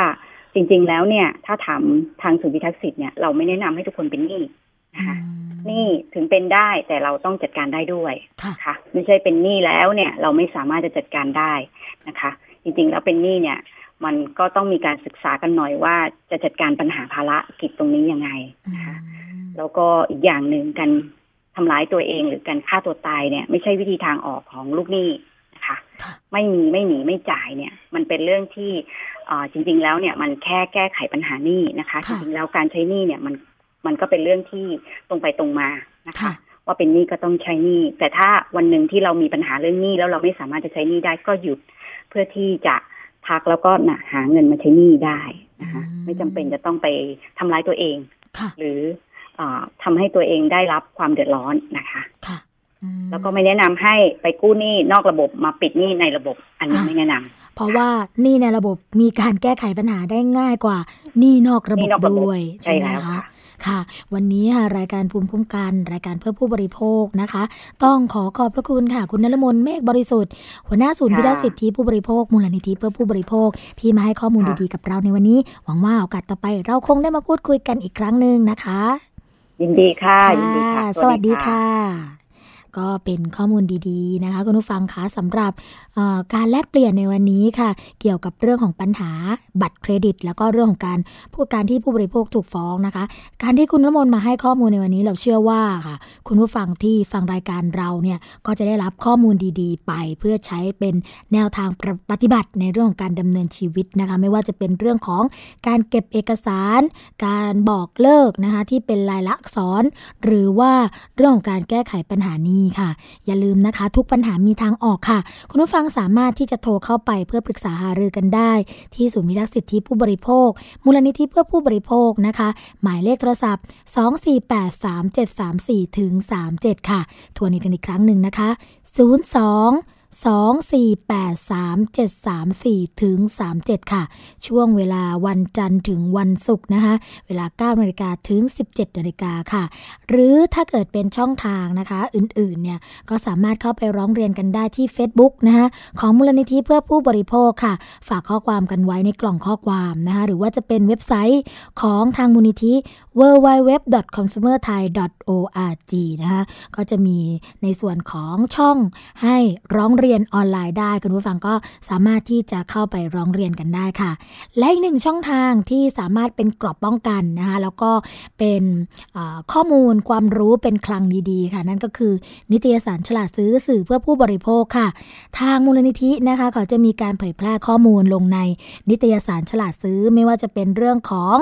จริง ๆ แล้วเนี่ย ถ้าถามทางศูนย์พิทักษ์สิทธิ์เนี่ยเราไม่แนะนำให้ทุกคนเป็นหนี้นะคะอืมหนี้ถึงเป็นได้แต่เราต้องจัดการได้ด้วยค่ะค่ะไม่ใช่เป็นหนี้แล้วเนี่ย เราไม่สามารถจะจัดการได้นะคะ จริง ๆ แล้วเป็นหนี้เนี่ย มันก็ต้องมีการศึกษากันหน่อยว่าจะจัดการปัญหาภาระกิจตรงนี้ยังไงอืนะคะมแล้วก็อีกอย่างหนึ่งการ ทำร้ายตัวเองหรือการฆ่าตัวตายเนี่ย ไม่ใช่วิธีทางออกของลูกหนี้นะคะค่ะไม่มีไม่หนีไม่จ่ายเนี่ย มันเป็นเรื่องที่อ่าจริง ๆ แล้วเนี่ยมันแค่แก้ไขปัญหาหนี้นะคะจค่ะริงๆแล้วการใช้หนี้เนี่ยมันมันก็เป็นเรื่องที่ตรงไปตรงมานะคะค่ะว่าเป็นหนี้ก็ต้องใช้หนี้แต่ถ้าวันหนึ่งที่เรามีปัญหาเรื่องหนี้แล้วเราไม่สามารถจะใช้หนี้ได้ก็หยุดเพื่อที่จะพักแล้วก็นะหาเงินมาใช้หนี้ได้นะคะอืมไม่จำเป็นจะต้องไปทำร้ายตัวเองค่ะหรือ อาทำให้ตัวเองได้รับความเดือดร้อนนะคะค่ะอืมแล้วก็ไม่แนะนำให้ไปกู้หนี้นอกระบบมาปิดหนี้ในระบบ อันนี้ค่ะไม่แนะนำเพราะว่าหนี่ในระบบมีการแก้ไขปัญหาได้ง่ายกว่าหนี่นอกระหบนี้บนอกระบบด้วยใช่ไหมแล้วคะค่ะค่ะ วันนี้ค่ะรายการภูมิคุ้มกัน รายการเพื่อผู้บริโภคนะคะ ต้องขอขอบพระคุณค่ะ คุณนรมนเมฆบริสุทธิ์หัวหน้าศูนย์ค่ะพิทักษ์สิทธิผู้บริโภคมูลนิธิเพื่อผู้บริโภคที่มาให้ข้อมูลค่ะดีๆกับเราในวันนี้ หวังว่าโอกาสต่อไปเราคงได้มาพูดคุยกันอีกครั้งหนึ่งนะคะ ยินดีค่ะ ยินดีค่ะ สวัสดีค่ะ ก็เป็นข้อมูลดีๆนะคะคุณผู้ฟังคะสำหรับการแลกเปลี่ยนในวันนี้ค่ะ เกี่ยวกับเรื่องของปัญหาบัตรเครดิต แล้วก็เรื่องของการพูดการที่ผู้บริโภคถูกฟ้องนะคะ การที่คุณน้ำมนต์มาให้ข้อมูลในวันนี้เราเชื่อว่าค่ะ คุณผู้ฟังที่ฟังรายการเราเนี่ยก็จะได้รับข้อมูลดีๆ ไป เพื่อใช้เป็นแนวทางปฏิบัติในเรื่องของการดำเนินชีวิตนะคะ ไม่ว่าจะเป็นเรื่องของการเก็บเอกสาร การบอกเลิกนะคะที่เป็นลายลักษณ์อักษร หรือว่าเรื่องของการแก้ไขปัญหานี้ค่ะ อย่าลืมนะคะ ทุกปัญหามีทางออกค่ะ คุณผู้ฟังสามารถที่จะโทรเข้าไปเพื่อปรึกษาหารือกันได้ ที่ศูนย์มิรักสิทธิผู้บริโภค มูลนิธิเพื่อผู้บริโภคนะคะ หมายเลขโทรศัพท์ 2483734ถึง37 ค่ะ ทวนอีกกันอีกครั้งหนึ่งนะคะ 02 2483734ถึง37 ค่ะ ช่วงเวลาวันจันทร์ถึงวันศุกร์นะคะ เวลา9นาฬิกาถึง 17นาฬิกาค่ะ หรือถ้าเกิดเป็นช่องทางนะคะ อื่นๆเนี่ยก็สามารถเข้าไปร้องเรียนกันได้ที่ Facebook นะคะของมูลนิธิเพื่อผู้บริโภคค่ะ ฝากข้อความกันไว้ในกล่องข้อความนะคะหรือว่าจะเป็นเว็บไซต์ของทางมูลนิธิ www.consumerthai.org นะคะก็จะมีในส่วนของช่องให้ร้องเรียนออนไลน์ได้คุณผู้ฟังก็สามารถที่จะเข้าไปร้องเรียนกันได้ค่ะ และอีกหนึ่งช่องทางที่สามารถเป็นกรอบป้องกันนะคะแล้วก็เป็นข้อมูลความรู้เป็นคลังดีๆ ค่ะ นั่นก็คือนิตยสารฉลาดซื้อสื่อเพื่อผู้บริโภคค่ะ ทางมูลนิธินะคะเขาจะมีการเผยแพร่ข้อมูลลงในนิตยสารฉลาดซื้อไม่ว่าจะเป็นเรื่องของ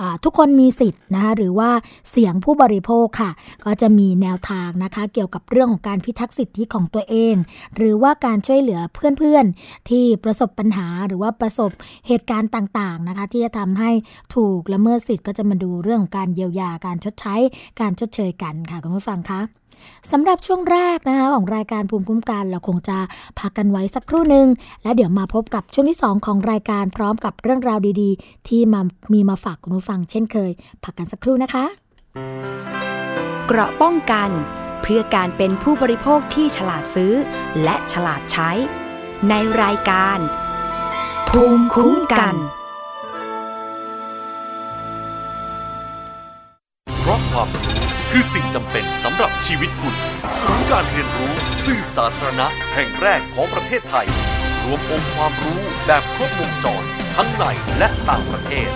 อทุกคนมีสิทธิ์นะคะหรือว่าเสียงผู้บริโภคค่ะ ก็จะมีแนวทางนะคะ เกี่ยวกับเรื่องของการพิทักษ์สิทธิของตัวเอง หรือว่าการช่วยเหลือเพื่อนๆ ที่ประสบปัญหาหรือว่าประสบเหตุการณ์ต่างๆนะคะ ที่จะทำให้ถูกละเมิดสิทธิ์ก็จะมาดูเรื่องของการเยียวยาการชดใช้ การชดเชยกันค่ะคุณผู้ฟังคะสำหรับช่วงแรกนะคะของรายการภูมิคุ้มกันเราคงจะพักกันไว้สักครู่หนึ่งแล้วเดี๋ยวมาพบกับช่วงที่ 2 ของรายการพร้อมกับเรื่องราวดีๆ ที่มามีมาฝากคุณผู้ฟังเช่นเคย พักกันสักครู่นะคะ เกราะป้องกัน เพื่อการเป็นผู้บริโภคที่ฉลาดซื้อ และฉลาดใช้ ในรายการ ภูมิคุ้มกัน เพราะความรู้คือสิ่งจำเป็นสำหรับชีวิตคุณศูนย์การเรียนรู้สื่อสาธารณะแห่งแรกของประเทศไทย รวมองค์ความรู้แบบครบวงจร ทั้งในและต่างประเทศ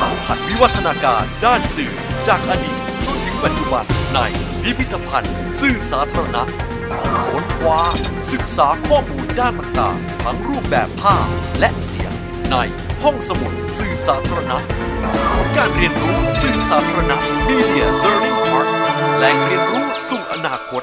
สัมผัสวิวัฒนาการด้านสื่อจากอดีตจน ปัจจุบันในพิพิธภัณฑ์ สื่อสาธารณะค้นคว้าศึกษาข้อมูลด้านต่างๆ ทั้งรูปแบบภาพและเสียง ในห้องสมุดสื่อสาธารณะศูนย์การเรียนรู้สื่อสาธารณะ Media Learning Park แหล่งเรียนรู้สู่อนาคต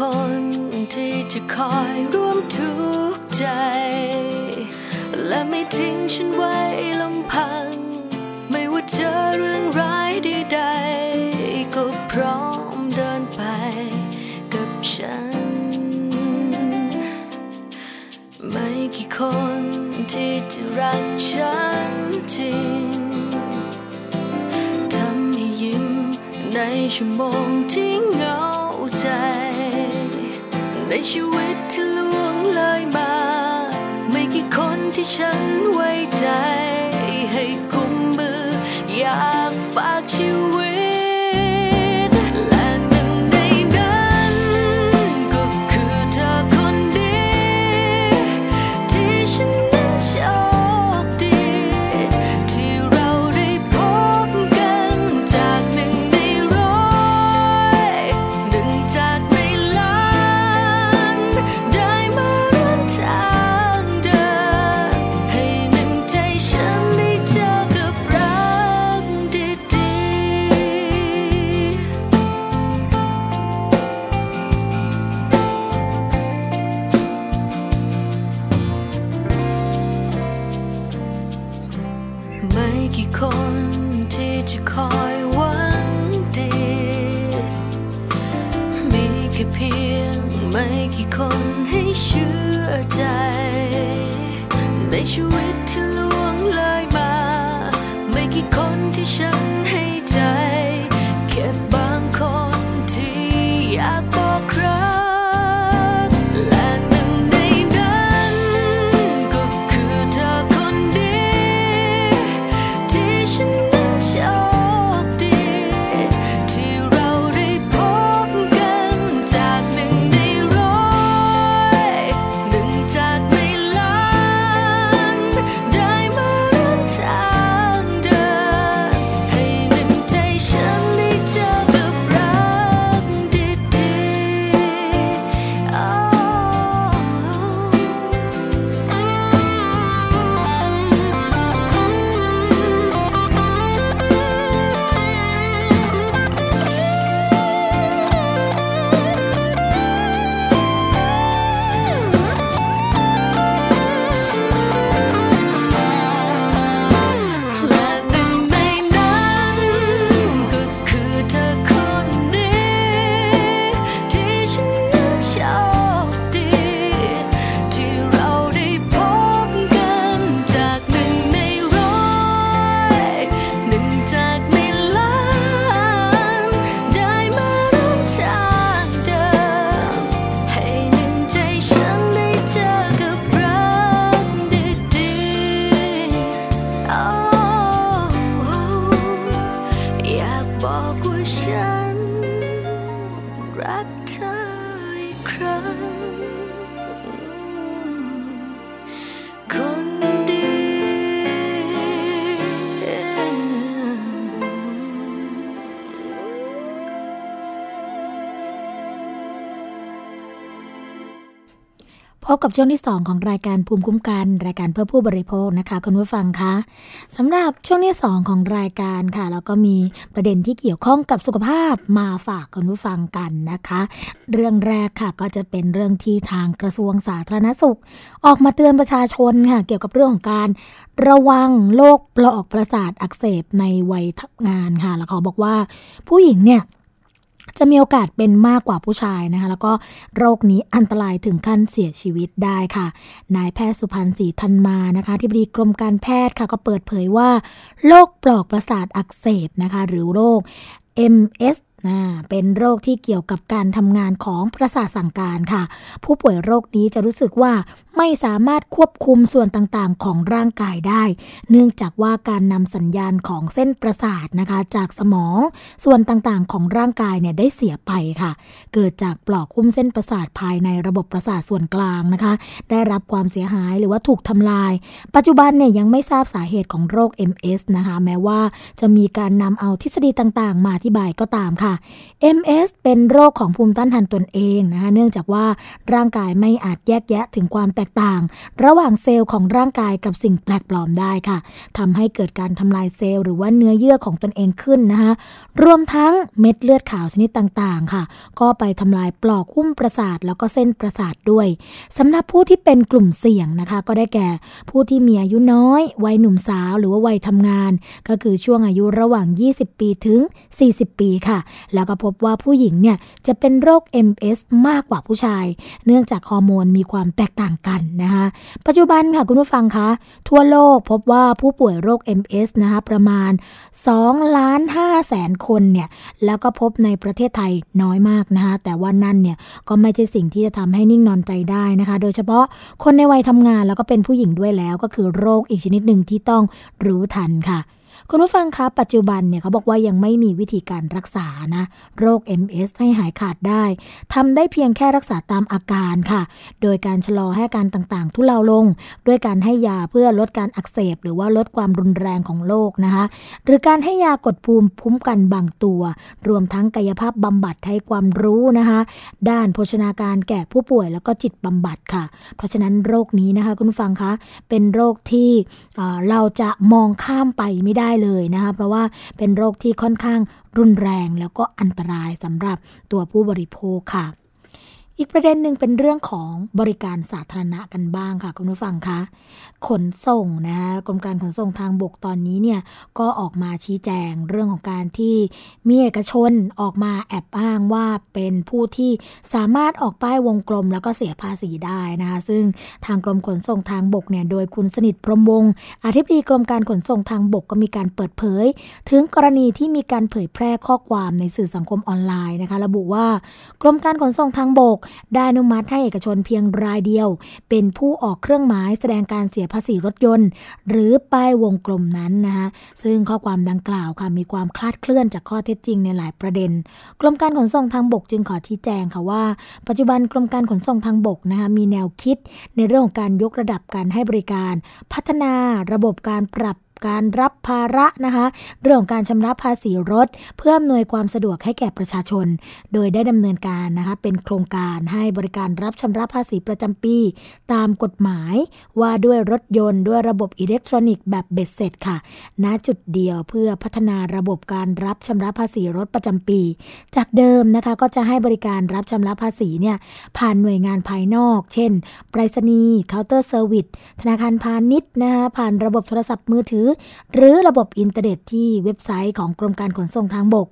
คนที่จะคอยร่วมทุกข์ใจ และไม่ทิ้งฉันไว้ลำพัง ไม่ว่าเจอเรื่องร้ายใดๆก็พร้อมเดินไปกับฉัน ไม่กี่คนที่จะรักฉันจริงทำให้ยิ้มในชั่วโมงที่เหงา ใจ ในชีวิตที่ล่วงเลยมา ไม่กี่คนที่ฉันไว้ใจ ให้กุมมืออยากฝากชีวิต อใจ กับช่วงที่ 2 ของรายการภูมิคุ้มกัน รายการเพื่อผู้บริโภคนะคะคุณผู้ฟังคะสำหรับช่วงที่ 2 ของรายการค่ะแล้วก็มีประเด็นที่เกี่ยวข้องกับสุขภาพมาฝากคุณผู้ฟังกันนะคะ เรื่องแรกค่ะก็จะเป็นเรื่องที่ทางกระทรวงสาธารณสุข ออกมาเตือนประชาชนค่ะเกี่ยวกับเรื่องของการระวังโรคปลอกประสาทอักเสบในวัยทำงานค่ะแล้วเขาบอกว่าผู้หญิงเนี่ย จะมีโอกาสเป็นมากกว่าผู้ชายนะคะ แล้วก็โรคนี้อันตรายถึงขั้นเสียชีวิตได้ค่ะ นายแพทย์สุพันธ์ศรีธันมานะคะที่บดีกรมการแพทย์ค่ะก็เปิดเผยว่าโรคปลอกประสาทอักเสบนะคะ หรือโรค MS เป็นโรคที่เกี่ยวกับการทำงานของประสาทสั่งการค่ะ ผู้ป่วยโรคนี้จะรู้สึกว่าไม่สามารถควบคุมส่วนต่างๆ ของร่างกายได้ เนื่องจากว่าการนำสัญญาณของเส้นประสาทนะคะ จากสมองส่วนต่างๆ ของร่างกายเนี่ยได้เสียไปค่ะ เกิดจากปลอกคุ้มเส้นประสาทภายในระบบประสาทส่วนกลางนะคะ ได้รับความเสียหายหรือว่าถูกทำลาย ปัจจุบันเนี่ยยังไม่ทราบสาเหตุของโรค MS นะคะ แม้ว่าจะมีการนำเอาทฤษฎีต่างๆ มาอธิบายก็ตามค่ะ MS เป็นโรคของภูมิต้านทานตนเองนะคะเนื่องจากว่าร่างกายไม่อาจแยกแยะถึงความแตกต่าง ระหว่างเซลล์ของร่างกายกับสิ่งแปลกปลอมได้ค่ะทำให้เกิดการทำลายเซลล์หรือว่าเนื้อเยื่อของตนเองขึ้นนะคะรวมทั้งเม็ดเลือดขาวชนิดต่างๆค่ะ ก็ไปทำลายปลอกหุ้มประสาท แล้วก็เส้นประสาทด้วยสำหรับผู้ที่เป็นกลุ่มเสี่ยงนะคะ ก็ได้แก่ผู้ที่มีอายุน้อย วัยหนุ่มสาว หรือว่าวัยทำงาน ก็คือช่วงอายุระหว่าง 20 ปีถึง 40 ปีค่ะแล้วก็พบว่าผู้หญิงเนี่ยจะเป็นโรค MS มากกว่าผู้ชาย เนื่องจากฮอร์โมนมีความแตกต่างกันนะคะปัจจุบันค่ะคุณผู้ฟังคะ ทั่วโลกพบว่าผู้ป่วยโรค MS นะคะประมาณ2ล้าน5แสนคนเนี่ยแล้วก็พบในประเทศไทยน้อยมากนะคะแต่ว่านั่นเนี่ยก็ไม่ใช่สิ่งที่จะทำให้นิ่งนอนใจได้นะคะ โดยเฉพาะคนในวัยทำงานแล้วก็เป็นผู้หญิงด้วยแล้วก็คือโรคอีกชนิดหนึ่งที่ต้องรู้ทันค่ะ คุณผู้ฟังคะปัจจุบันเนี่ยเขาบอกว่ายังไม่มีวิธีการรักษานะโรค MS ให้หายขาดได้ทำได้เพียงแค่รักษาตามอาการค่ะ โดยการชะลอให้การต่างๆ ทุเลาลง ด้วยการให้ยาเพื่อลดการอักเสบ หรือว่าลดความรุนแรงของโรคนะคะหรือการให้ยากดภูมิคุ้มกันบางตัว รวมทั้งกายภาพบำบัดให้ความรู้นะคะ ด้านโภชนาการแก่ผู้ป่วยแล้วก็จิตบำบัดค่ะ เพราะฉะนั้นโรคนี้นะคะคุณผู้ฟังคะเป็นโรคที่เราจะมองข้ามไปไม่ได้เลยนะคะเพราะว่าเป็นโรคที่ค่อนข้างรุนแรงแล้วก็อันตรายสำหรับตัวผู้บริโภคค่ะ อีกประเด็นหนึ่งเป็นเรื่องของบริการสาธารณะกันบ้างค่ะ คุณผู้ฟังคะขนส่งนะคะกรมการขนส่งทางบกตอนนี้เนี่ยก็ออกมาชี้แจงเรื่องของการที่มีเอกชนออกมาแอบอ้างว่าเป็นผู้ที่สามารถออกป้ายวงกลมแล้วก็เสียภาษีได้นะคะซึ่งทางกรมขนส่งทางบกเนี่ยโดยคุณสนิทพรมวงศ์อธิบดีกรมการขนส่งทางบกก็มีการเปิดเผย ถึงกรณีที่มีการเผยแพร่ข้อความในสื่อสังคมออนไลน์นะคะ ระบุว่ากรมการขนส่งทางบกได้อนุมัติให้เอกชนเพียงรายเดียว เป็นผู้ออกเครื่องหมายแสดงการเสียภาษีรถยนต์ หรือป้ายวงกลมนั้นนะคะซึ่งข้อความดังกล่าวค่ะมีความคลาดเคลื่อนจากข้อเท็จจริงในหลายประเด็น กรมการขนส่งทางบกจึงขอชี้แจงค่ะว่า ปัจจุบันกรมการขนส่งทางบกนะคะมีแนวคิด ในเรื่องของการยกระดับการให้บริการ พัฒนาระบบการปรับ การรับภาระนะคะเรื่องของการชำระภาษีรถ เพื่ออำนวยความสะดวกให้แก่ประชาชน โดยได้ดำเนินการนะคะเป็นโครงการให้บริการรับชำระภาษีประจำปี ตามกฎหมายว่าด้วยรถยนต์ด้วยระบบอิเล็กทรอนิกส์แบบเบ็ดเสร็จค่ะ ณจุดเดียวเพื่อพัฒนาระบบการรับชำระภาษีรถประจำปี จากเดิมนะคะก็จะให้บริการรับชำระภาษีเนี่ยผ่านหน่วยงานภายนอก เช่นไปรษณีย์เคาน์เตอร์เซอร์วิสธนาคารพาณิชย์นะคะผ่านระบบโทรศัพท์มือถือหรือระบบอินเทอร์เน็ตที่เว็บไซต์ของกรมการขนส่งทางบก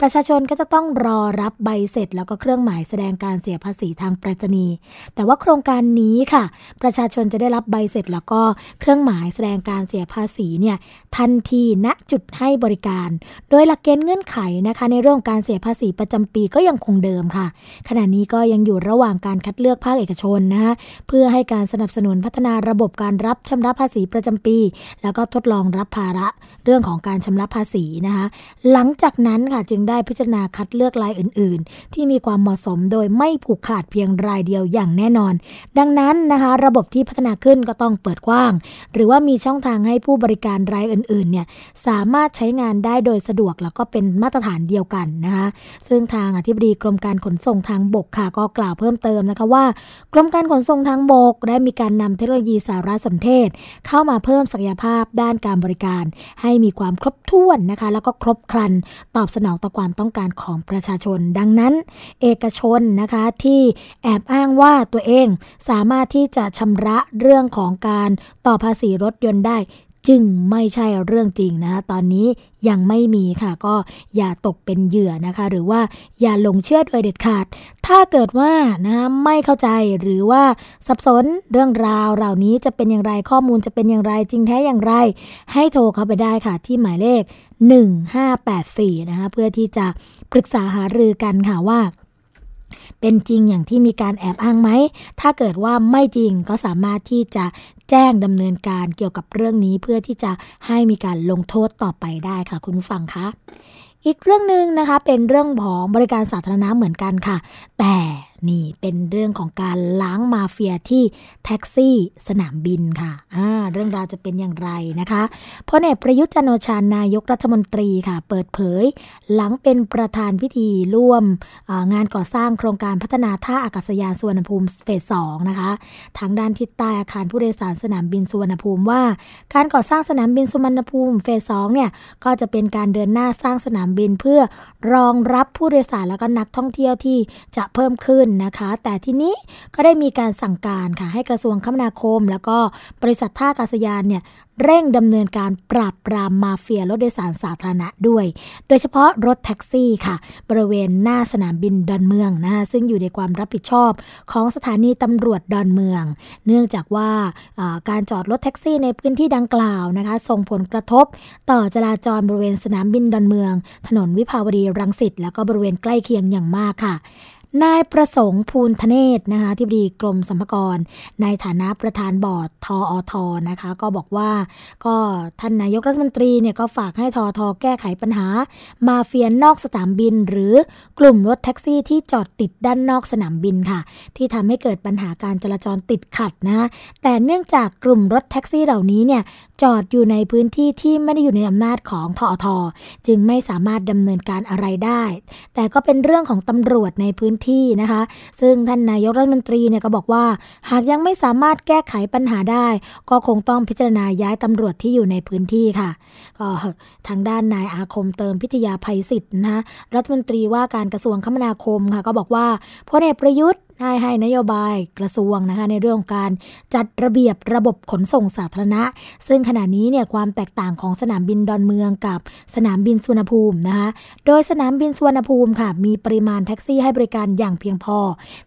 ประชาชนก็จะต้องรอรับใบเสร็จ แล้วก็เครื่องหมายแสดงการเสียภาษีทางไปรษณีย์แต่ว่าโครงการนี้ค่ะ ประชาชนจะได้รับใบเสร็จ แล้วก็เครื่องหมายแสดงการเสียภาษีเนี่ยทันทีณจุดให้บริการ โดยหลักเกณฑ์เงื่อนไขนะคะ ในเรื่องการเสียภาษีประจำปีก็ยังคงเดิมค่ะ ขณะนี้ก็ยังอยู่ระหว่างการคัดเลือกภาคเอกชนนะคะเพื่อให้การสนับสนุนพัฒนาระบบการรับชำระภาษีประจำปี แล้วก็ทดลองรับภาระเรื่องของการชำระภาษีนะคะหลังจากนั้นค่ะจึงได้พิจารณาคัดเลือกรายอื่น ๆ ที่มีความเหมาะสมโดยไม่ผูกขาดเพียงรายเดียวอย่างแน่นอน ดังนั้นนะคะระบบที่พัฒนาขึ้นก็ต้องเปิดกว้าง หรือว่ามีช่องทางให้ผู้บริการรายอื่น ๆ เนี่ยสามารถใช้งานได้โดยสะดวกแล้วก็เป็นมาตรฐานเดียวกันนะคะซึ่งทางอธิบดีกรมการขนส่งทางบกค่ะก็กล่าวเพิ่มเติมนะคะว่ากรมการขนส่งทางบก ได้มีการนำเทคโนโลยีสารสนเทศ เข้ามาเพิ่มศักยภาพด้านการบริการ ให้มีความครบถ้วนนะคะ แล้วก็ครบครันตอบสนองต่อความต้องการของประชาชน ดังนั้น เอกชนนะคะที่แอบอ้างว่าตัวเองสามารถที่จะชำระเรื่องของการต่อภาษีรถยนต์ได้ จึงไม่ใช่เรื่องจริงนะ ตอนนี้ยังไม่มีค่ะ ก็อย่าตกเป็นเหยื่อนะคะ หรือว่าอย่าหลงเชื่อโดยเด็ดขาด ถ้าเกิดว่านะไม่เข้าใจหรือว่าสับสนเรื่องราวเหล่านี้จะเป็นอย่างไรข้อมูลจะเป็นอย่างไรจริงแท้อย่างไร ให้โทรเข้าไปได้ค่ะที่หมายเลข 1584 นะคะเพื่อที่จะปรึกษาหารือกันค่ะว่าเป็นจริงอย่างที่มีการแอบอ้างไหม ถ้าเกิดว่าไม่จริงก็สามารถที่จะ แจ้งดำเนินการเกี่ยวกับเรื่องนี้เพื่อที่จะให้มีการลงโทษต่อไปได้ค่ะ คุณผู้ฟังคะอีกเรื่องหนึ่งนะคะเป็นเรื่องของบริการสาธารณะเหมือนกันค่ะ แต่ นี่เป็นเรื่องของการล้างมาเฟียที่แท็กซี่สนามบินค่ะะเรื่องราวจะเป็นอย่างไรนะคะพลเอกประยุทธ์จันโอชานายกรัฐมนตรีค่ะ เปิดเผย หลังเป็นประธานพิธีร่วมงานก่อสร้างโครงการพัฒนาท่าอากาศยานสุวรรณภูมิเฟสสองนะคะทางด้านทิศใต้อาคารผู้โดยสารสนามบินสุวรรณภูมิว่า การก่อสร้างสนามบินสุวรรณภูมิเฟสสองเนี่ยก็จะเป็นการเดินหน้าสร้างสนามบินเพื่อรองรับผู้โดยสารแล้วก็นักท่องเที่ยวที่จะเพิ่มขึ้นนะคะ แต่ทีนี้ก็ได้มีการสั่งการค่ะให้กระทรวงคมนาคม แล้วก็บริษัทท่าอากาศยานเนี่ยเร่งดำเนินการปราบปรามมาเฟียรถโดยสารสาธารณะด้วย โดยเฉพาะรถแท็กซี่ค่ะ บริเวณหน้าสนามบินดอนเมืองนะคะซึ่งอยู่ในความรับผิดชอบของสถานีตำรวจดอนเมือง เนื่องจากว่าการจอดรถแท็กซี่ในพื้นที่ดังกล่าวนะคะส่งผลกระทบ ต่อจราจรบริเวณสนามบินดอนเมือง ถนนวิภาวดีรังสิตแล้วก็บริเวณใกล้เคียงอย่างมากค่ะ นายประสงค์พูนธเนศนะคะอธิบดีกรมสรรพากร ในฐานะประธานบอร์ดทออทนะคะ ก็บอกว่าก็ท่านนายกรัฐมนตรีเนี่ยก็ฝากให้ทอทอแก้ไขปัญหา มาเฟียนนอกสนามบิน หรือกลุ่มรถแท็กซี่ที่จอดติดด้านนอกสนามบินค่ะ ที่ทำให้เกิดปัญหาการจราจรติดขัดนะแต่เนื่องจากกลุ่มรถแท็กซี่เหล่านี้เนี่ยจอดอยู่ในพื้นที่ที่ไม่ได้อยู่ในอำนาจของทอทจึงไม่สามารถดำเนินการอะไรได้ แต่ก็เป็นเรื่องของตำรวจในพื้นที่นะคะ ซึ่งท่านนายกรัฐมนตรีเนี่ยก็บอกว่า หากยังไม่สามารถแก้ไขปัญหาได้ ก็คงต้องพิจารณาย้ายตำรวจที่อยู่ในพื้นที่ค่ะ ก็ทางด้านนายอาคมเติมพิทยาภัยศิษย์นะรัฐมนตรีว่าการกระทรวงคมนาคมค่ะก็บอกว่าพลเอกประยุทธ์ ได้ให้นโยบายกระทรวงนะคะในเรื่องของการจัดระเบียบระบบขนส่งสาธารณะ ซึ่งขณะนี้เนี่ยความแตกต่างของสนามบินดอนเมืองกับสนามบินสุวรรณภูมินะคะโดยสนามบินสุวรรณภูมิค่ะมีปริมาณแท็กซี่ให้บริการอย่างเพียงพอ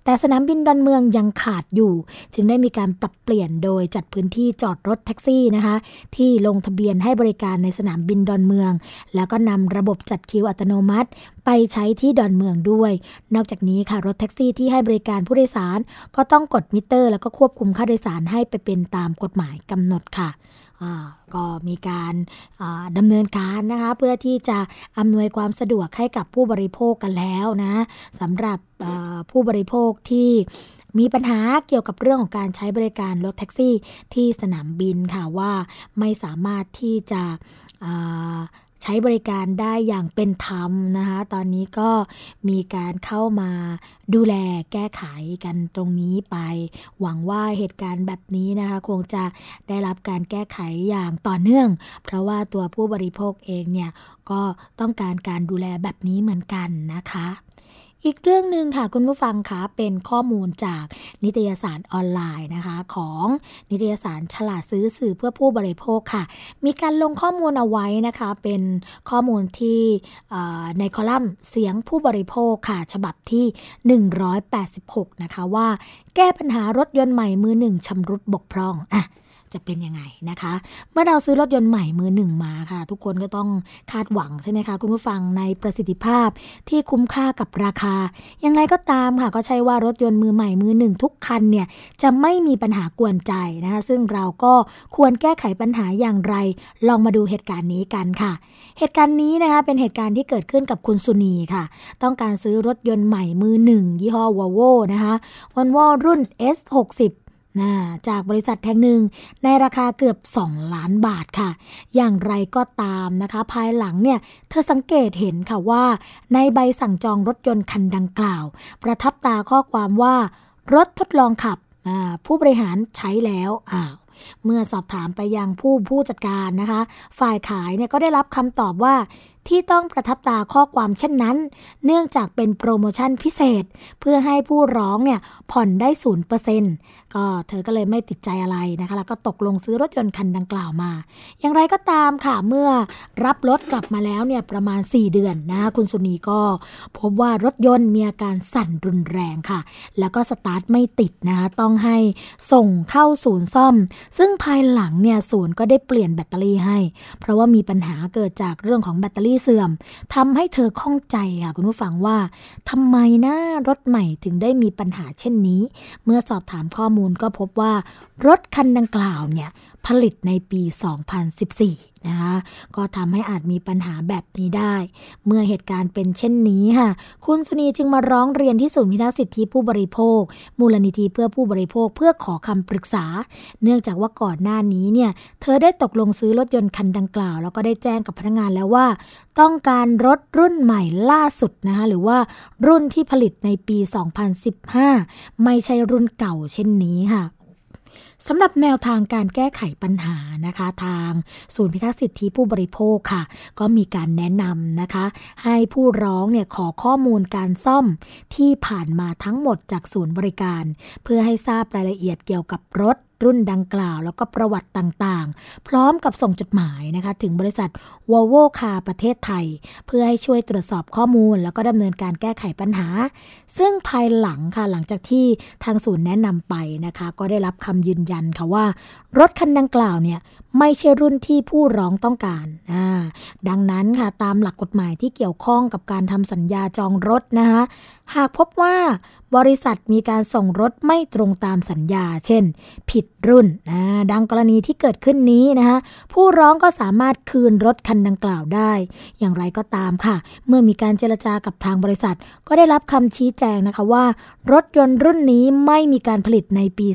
แต่สนามบินดอนเมืองยังขาดอยู่ จึงได้มีการปรับเปลี่ยนโดยจัดพื้นที่จอดรถแท็กซี่นะคะที่ลงทะเบียนให้บริการในสนามบินดอนเมือง แล้วก็นำระบบจัดคิวอัตโนมัติ ไปใช้ที่ดอนเมืองด้วย นอกจากนี้ค่ะรถแท็กซี่ที่ให้บริการผู้โดยสาร ก็ต้องกดมิเตอร์ แล้วก็ควบคุมค่าโดยสารให้ไปเป็นตามกฎหมายกำหนดค่ะก็มีการดำเนินการนะคะเพื่อที่จะอำนวยความสะดวกให้กับผู้บริโภคกันแล้วนะสำหรับผู้บริโภคที่มีปัญหาเกี่ยวกับเรื่องของการใช้บริการรถแท็กซี่ที่สนามบินค่ะว่าไม่สามารถที่จะ ใช้บริการได้อย่างเป็นธรรมนะคะ ตอนนี้ก็มีการเข้ามาดูแลแก้ไขกันตรงนี้ไป หวังว่าเหตุการณ์แบบนี้นะคะ คงจะได้รับการแก้ไขอย่างต่อเนื่อง เพราะว่าตัวผู้บริโภคเองเนี่ย ก็ต้องการการดูแลแบบนี้เหมือนกันนะคะ อีกเรื่องหนึ่งค่ะคุณผู้ฟังคะเป็นข้อมูลจากนิตยสารออนไลน์นะคะ ของนิตยสารฉลาดซื้อสื่อเพื่อผู้บริโภคค่ะ มีการลงข้อมูลเอาไว้นะคะ เป็นข้อมูลที่ในคอลัมน์เสียงผู้บริโภคค่ะ ฉบับที่ 186 นะคะว่า แก้ปัญหารถยนต์ใหม่มือหนึ่งชำรุดบกพร่องอะ จะเป็นยังไงนะคะ เมื่อเราซื้อรถยนต์ใหม่มือหนึ่งมาค่ะ ทุกคนก็ต้องคาดหวังใช่ไหมคะ คุณผู้ฟังในประสิทธิภาพที่คุ้มค่ากับราคายังไงก็ตามค่ะ ก็ใช่ว่ารถยนต์มือใหม่มือหนึ่งทุกคันเนี่ย จะไม่มีปัญหากวนใจนะคะ ซึ่งเราก็ควรแก้ไขปัญหาอย่างไร ลองมาดูเหตุการณ์นี้กันค่ะ เหตุการณ์นี้นะคะเป็นเหตุการณ์ที่เกิดขึ้นกับคุณสุนีค่ะ ต้องการซื้อรถยนต์ใหม่มือหนึ่งยี่ห้อวอลโวนะคะวอลโวรุ่น S60 จากบริษัทแห่งหนึ่งในราคาเกือบ 2 ล้านบาทค่ะ อย่างไรก็ตามนะคะ ภายหลังเนี่ยเธอสังเกตเห็นค่ะว่า ในใบสั่งจองรถยนต์คันดังกล่าว ประทับตาข้อความว่ารถทดลองขับผู้บริหารใช้แล้วอ้าวเมื่อสอบถามไปยังผู้ผู้จัดการนะคะ ฝ่ายขายเนี่ยก็ได้รับคำตอบว่าที่ต้องประทับตาข้อความเช่นนั้น เนื่องจากเป็นโปรโมชั่นพิเศษ เพื่อให้ผู้ร้องเนี่ยผ่อนได้ศูน ก็เธอก็เลยไม่ติดใจอะไรนะคะ แล้วก็ตกลงซื้อรถยนต์คันดังกล่าวมา อย่างไรก็ตามค่ะ เมื่อรับรถกลับมาแล้วเนี่ยประมาณ 4 เดือนนะคุณสุนีก็พบว่ารถยนต์มีอาการสั่นรุนแรงค่ะ แล้วก็สตาร์ทไม่ติดนะคะ ต้องให้ส่งเข้าศูนย์ซ่อม ซึ่งภายหลังเนี่ยศูนย์ก็ได้เปลี่ยนแบตเตอรี่ให้ เพราะว่ามีปัญหาเกิดจากเรื่องของแบตเตอรี่เสื่อมทำให้เธอข้องใจค่ะคุณผู้ฟังว่าทำไมนะรถใหม่ถึงได้มีปัญหาเช่นนี้ เมื่อสอบถามข้อมูลก็พบว่ารถคันดังกล่าวเนี่ย ผลิตในปี 2014 นะคะก็ทำให้อาจมีปัญหาแบบนี้ได้ เมื่อเหตุการณ์เป็นเช่นนี้ค่ะ คุณสุนีจึงมาร้องเรียนที่ศูนย์พิทักษ์สิทธิผู้บริโภค มูลนิธิเพื่อผู้บริโภคเพื่อขอคำปรึกษา เนื่องจากว่าก่อนหน้านี้เนี่ยเธอได้ตกลงซื้อรถยนต์คันดังกล่าว แล้วก็ได้แจ้งกับพนักงานแล้วว่า ต้องการรถรุ่นใหม่ล่าสุดนะคะหรือว่ารุ่นที่ผลิตในปี 2015 ไม่ใช่รุ่นเก่าเช่นนี้ค่ะ สำหรับแนวทางการแก้ไขปัญหานะคะ ทางศูนย์พิทักษ์สิทธิผู้บริโภคค่ะ ก็มีการแนะนำนะคะ ให้ผู้ร้องเนี่ยขอข้อมูลการซ่อมที่ผ่านมาทั้งหมดจากศูนย์บริการ เพื่อให้ทราบรายละเอียดเกี่ยวกับรถ รุ่นดังกล่าว แล้วก็ประวัติต่างๆ พร้อมกับส่งจดหมายนะคะถึงบริษัทวอลโวคาประเทศไทย เพื่อให้ช่วยตรวจสอบข้อมูล แล้วก็ดำเนินการแก้ไขปัญหา ซึ่งภายหลังค่ะหลังจากที่ทางศูนย์แนะนำไปนะคะ ก็ได้รับคำยืนยันค่ะว่า รถคันดังกล่าวเนี่ยไม่ใช่รุ่นที่ผู้ร้องต้องการ ดังนั้นค่ะตามหลักกฎหมายที่เกี่ยวข้องกับการทำสัญญาจองรถนะคะหากพบว่า บริษัทมีการส่งรถไม่ตรงตามสัญญา เช่น ผิดรุ่นนะดังกรณีที่เกิดขึ้นนี้นะคะผู้ร้องก็สามารถคืนรถคันดังกล่าวได้ อย่างไรก็ตามค่ะ เมื่อมีการเจรจากับทางบริษัท ก็ได้รับคำชี้แจงนะคะว่า รถยนต์รุ่นนี้ไม่มีการผลิตในปี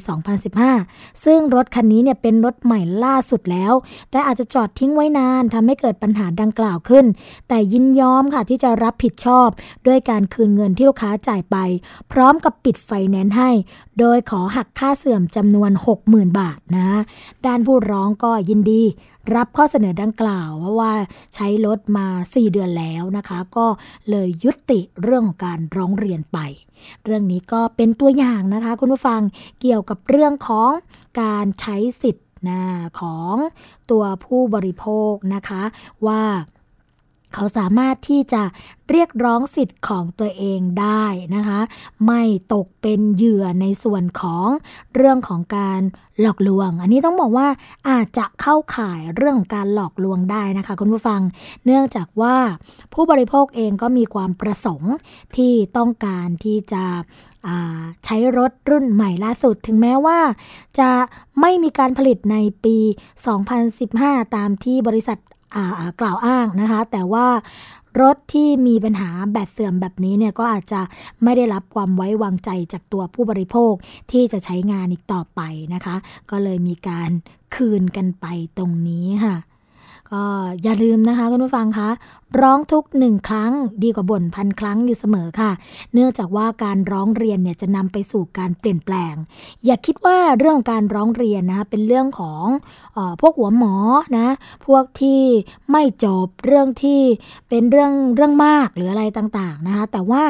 2015 ซึ่งรถคันนี้เนี่ยเป็นรถใหม่ล่าสุดแล้ว แต่อาจจะจอดทิ้งไว้นานทำให้เกิดปัญหาดังกล่าวขึ้น แต่ยินยอมค่ะที่จะรับผิดชอบ ด้วยการคืนเงินที่ลูกค้าจ่ายไป เพร้้อมกับปิดไฟแนนซ์ให้ โดยขอหักค่าเสื่อมจำนวน 60,000 บาทนะ ด้านผู้ร้องก็ยินดี รับข้อเสนอดังกล่าวว่าว่าใช้รถมา 4 เดือนแล้วนะคะ ก็เลยยุติเรื่องของการร้องเรียนไป เรื่องนี้ก็เป็นตัวอย่างนะคะ คุณผู้ฟังเกี่ยวกับเรื่องของการใช้สิทธิ์นะของตัวผู้บริโภคนะคะว่า เขาสามารถที่จะเรียกร้องสิทธิ์ของตัวเองได้นะคะ ไม่ตกเป็นเหยื่อในส่วนของเรื่องของการหลอกลวง อันนี้ต้องบอกว่าอาจจะเข้าข่ายเรื่องของการหลอกลวงได้นะคะคุณผู้ฟัง เนื่องจากว่าผู้บริโภคเองก็มีความประสงค์ที่ต้องการที่จะใช้รถรุ่นใหม่ล่าสุด ถึงแม้ว่า จะไม่มีการผลิตในปี 2015 ตามที่บริษัท กล่าวอ้างนะคะ แต่ว่ารถที่มีปัญหาแบตเสื่อมแบบนี้เนี่ยก็อาจจะไม่ได้รับความไว้วางใจจากตัวผู้บริโภคที่จะใช้งานอีกต่อไปนะคะ ก็เลยมีการคืนกันไปตรงนี้ค่ะ ก็อย่าลืมนะคะคุณผู้ฟังคะร้องทุกหนึ่งครั้งดีกว่าบ่นพันครั้งอยู่เสมอค่ะ เนื่องจากว่าการร้องเรียนเนี่ยจะนำไปสู่การเปลี่ยนแปลง อย่าคิดว่าเรื่องการร้องเรียนนะเป็นเรื่องของอพวกหัวหมอนะพวกที่ไม่จบเรื่องที่เป็นเรื่องเรื่องมากหรืออะไรต่างๆนะคะแต่ว่า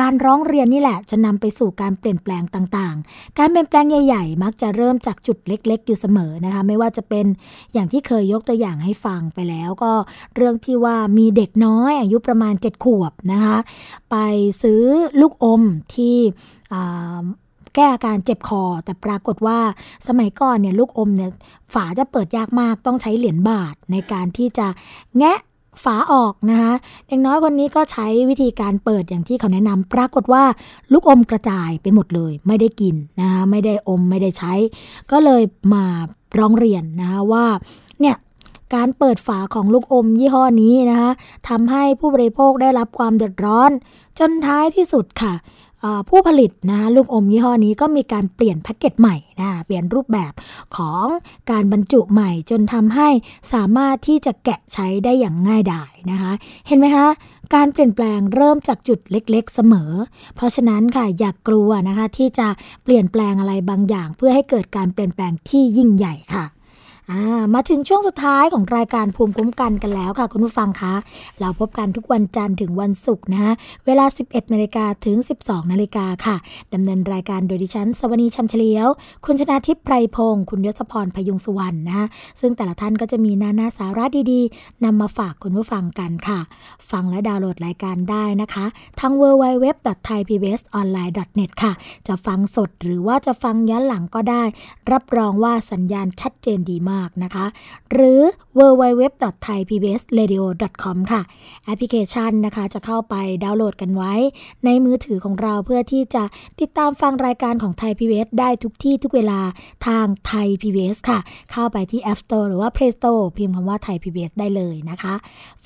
การร้องเรียนนี่แหละจะนำไปสู่การเปลี่ยนแปลงต่างๆ การเปลี่ยนแปลงใหญ่ ๆ มักจะเริ่มจากจุดเล็ก ๆ อยู่เสมอนะคะไม่ว่าจะเป็นอย่างที่เคยยกตัวอย่างให้ฟังไปแล้วก็เรื่องที่ว่ามีเด็กน้อยอายุประมาณ 7 ขวบนะคะไปซื้อลูกอมที่แก้อาการเจ็บคอ แต่ปรากฏว่าสมัยก่อนเนี่ยลูกอมเนี่ยฝาจะเปิดยากมากต้องใช้เหรียญบาทในการที่จะแงะฝาออกนะคะเด็กน้อยคนนี้ก็ใช้วิธีการเปิดอย่างที่เขาแนะนำปรากฏว่าลูกอมกระจายไปหมดเลย ไม่ได้กินนะคะไม่ได้อมไม่ได้ใช้ ก็เลยมาร้องเรียนนะคะว่าเนี่ย การเปิดฝาของลูกอมยี่ห้อนี้นะคะทำให้ผู้บริโภคได้รับความเดือดร้อน จนท้ายที่สุดค่ะผู้ผลิตนะลูกอมยี่ห้อนี้ก็มีการเปลี่ยนแพ็กเกจใหม่นะเปลี่ยนรูปแบบของการบรรจุใหม่ จนทำให้สามารถที่จะแกะใช้ได้อย่างง่ายดายนะคะ เห็นไหมคะการเปลี่ยนแปลงเริ่มจากจุดเล็กๆเสมอ เพราะฉะนั้นค่ะอย่ากกลัวนะคะที่จะเปลี่ยนแปลงอะไรบางอย่าง เพื่อให้เกิดการเปลี่ยนแปลงที่ยิ่งใหญ่ค่ะ มาถึงช่วงสุดท้ายของรายการภูมิคุ้มกันกันแล้วค่ะ คุณผู้ฟังคะ เราพบกันทุกวันจันทร์ถึงวันศุกร์นะเวลา 11นาฬิกาถึง 12นาฬิกาค่ะดำเนินรายการโดยดิฉัน สวนีชัมเฉลียว คุณชนาทิพย์ไพรพงศ์คุณยศพรพยุงสุวรรณนะคะซึ่งแต่ละท่านก็จะมีนานาสาระดีๆนำมาฝากคุณผู้ฟังกันค่ะ ฟังและดาวน์โหลดรายการได้นะคะทาง www.thaipbsonline.net ค่ะ จะฟังสดหรือว่าจะฟังย้อนหลังก็ได้ รับรองว่าสัญญาณชัดเจนดีมากนะคะ หรือ www.thaipbsradio.com ค่ะ แอปพลิเคชันนะคะจะเข้าไปดาวน์โหลดกันไว้ ในมือถือของเราเพื่อที่จะติดตามฟังรายการของไทย PBS ได้ทุกที่ทุกเวลาทางไทย PBS ค่ะ เข้าไปที่ App Store หรือว่า Play Store พิมพ์คำว่าไทย PBS ได้เลยนะคะ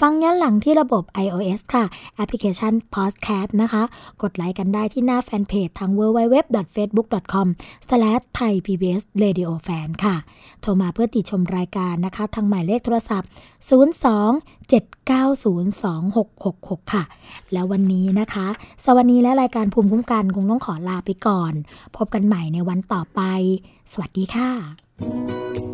ฟังย้อนหลังที่ระบบ iOS ค่ะแอปพลิเคชัน Podcast นะคะ กดไลค์กันได้ที่หน้าแฟนเพจทาง www.facebook.com/thaipbsradiofan ค่ะ โทรมาเพื่อติชมรายการนะคะ ทางหมายเลขโทรศัพท์ 02-790-2666 ค่ะ แล้ววันนี้นะคะ สวัสดีและรายการภูมิคุ้มกันคงต้องขอลาไปก่อน พบกันใหม่ในวันต่อไป สวัสดีค่ะ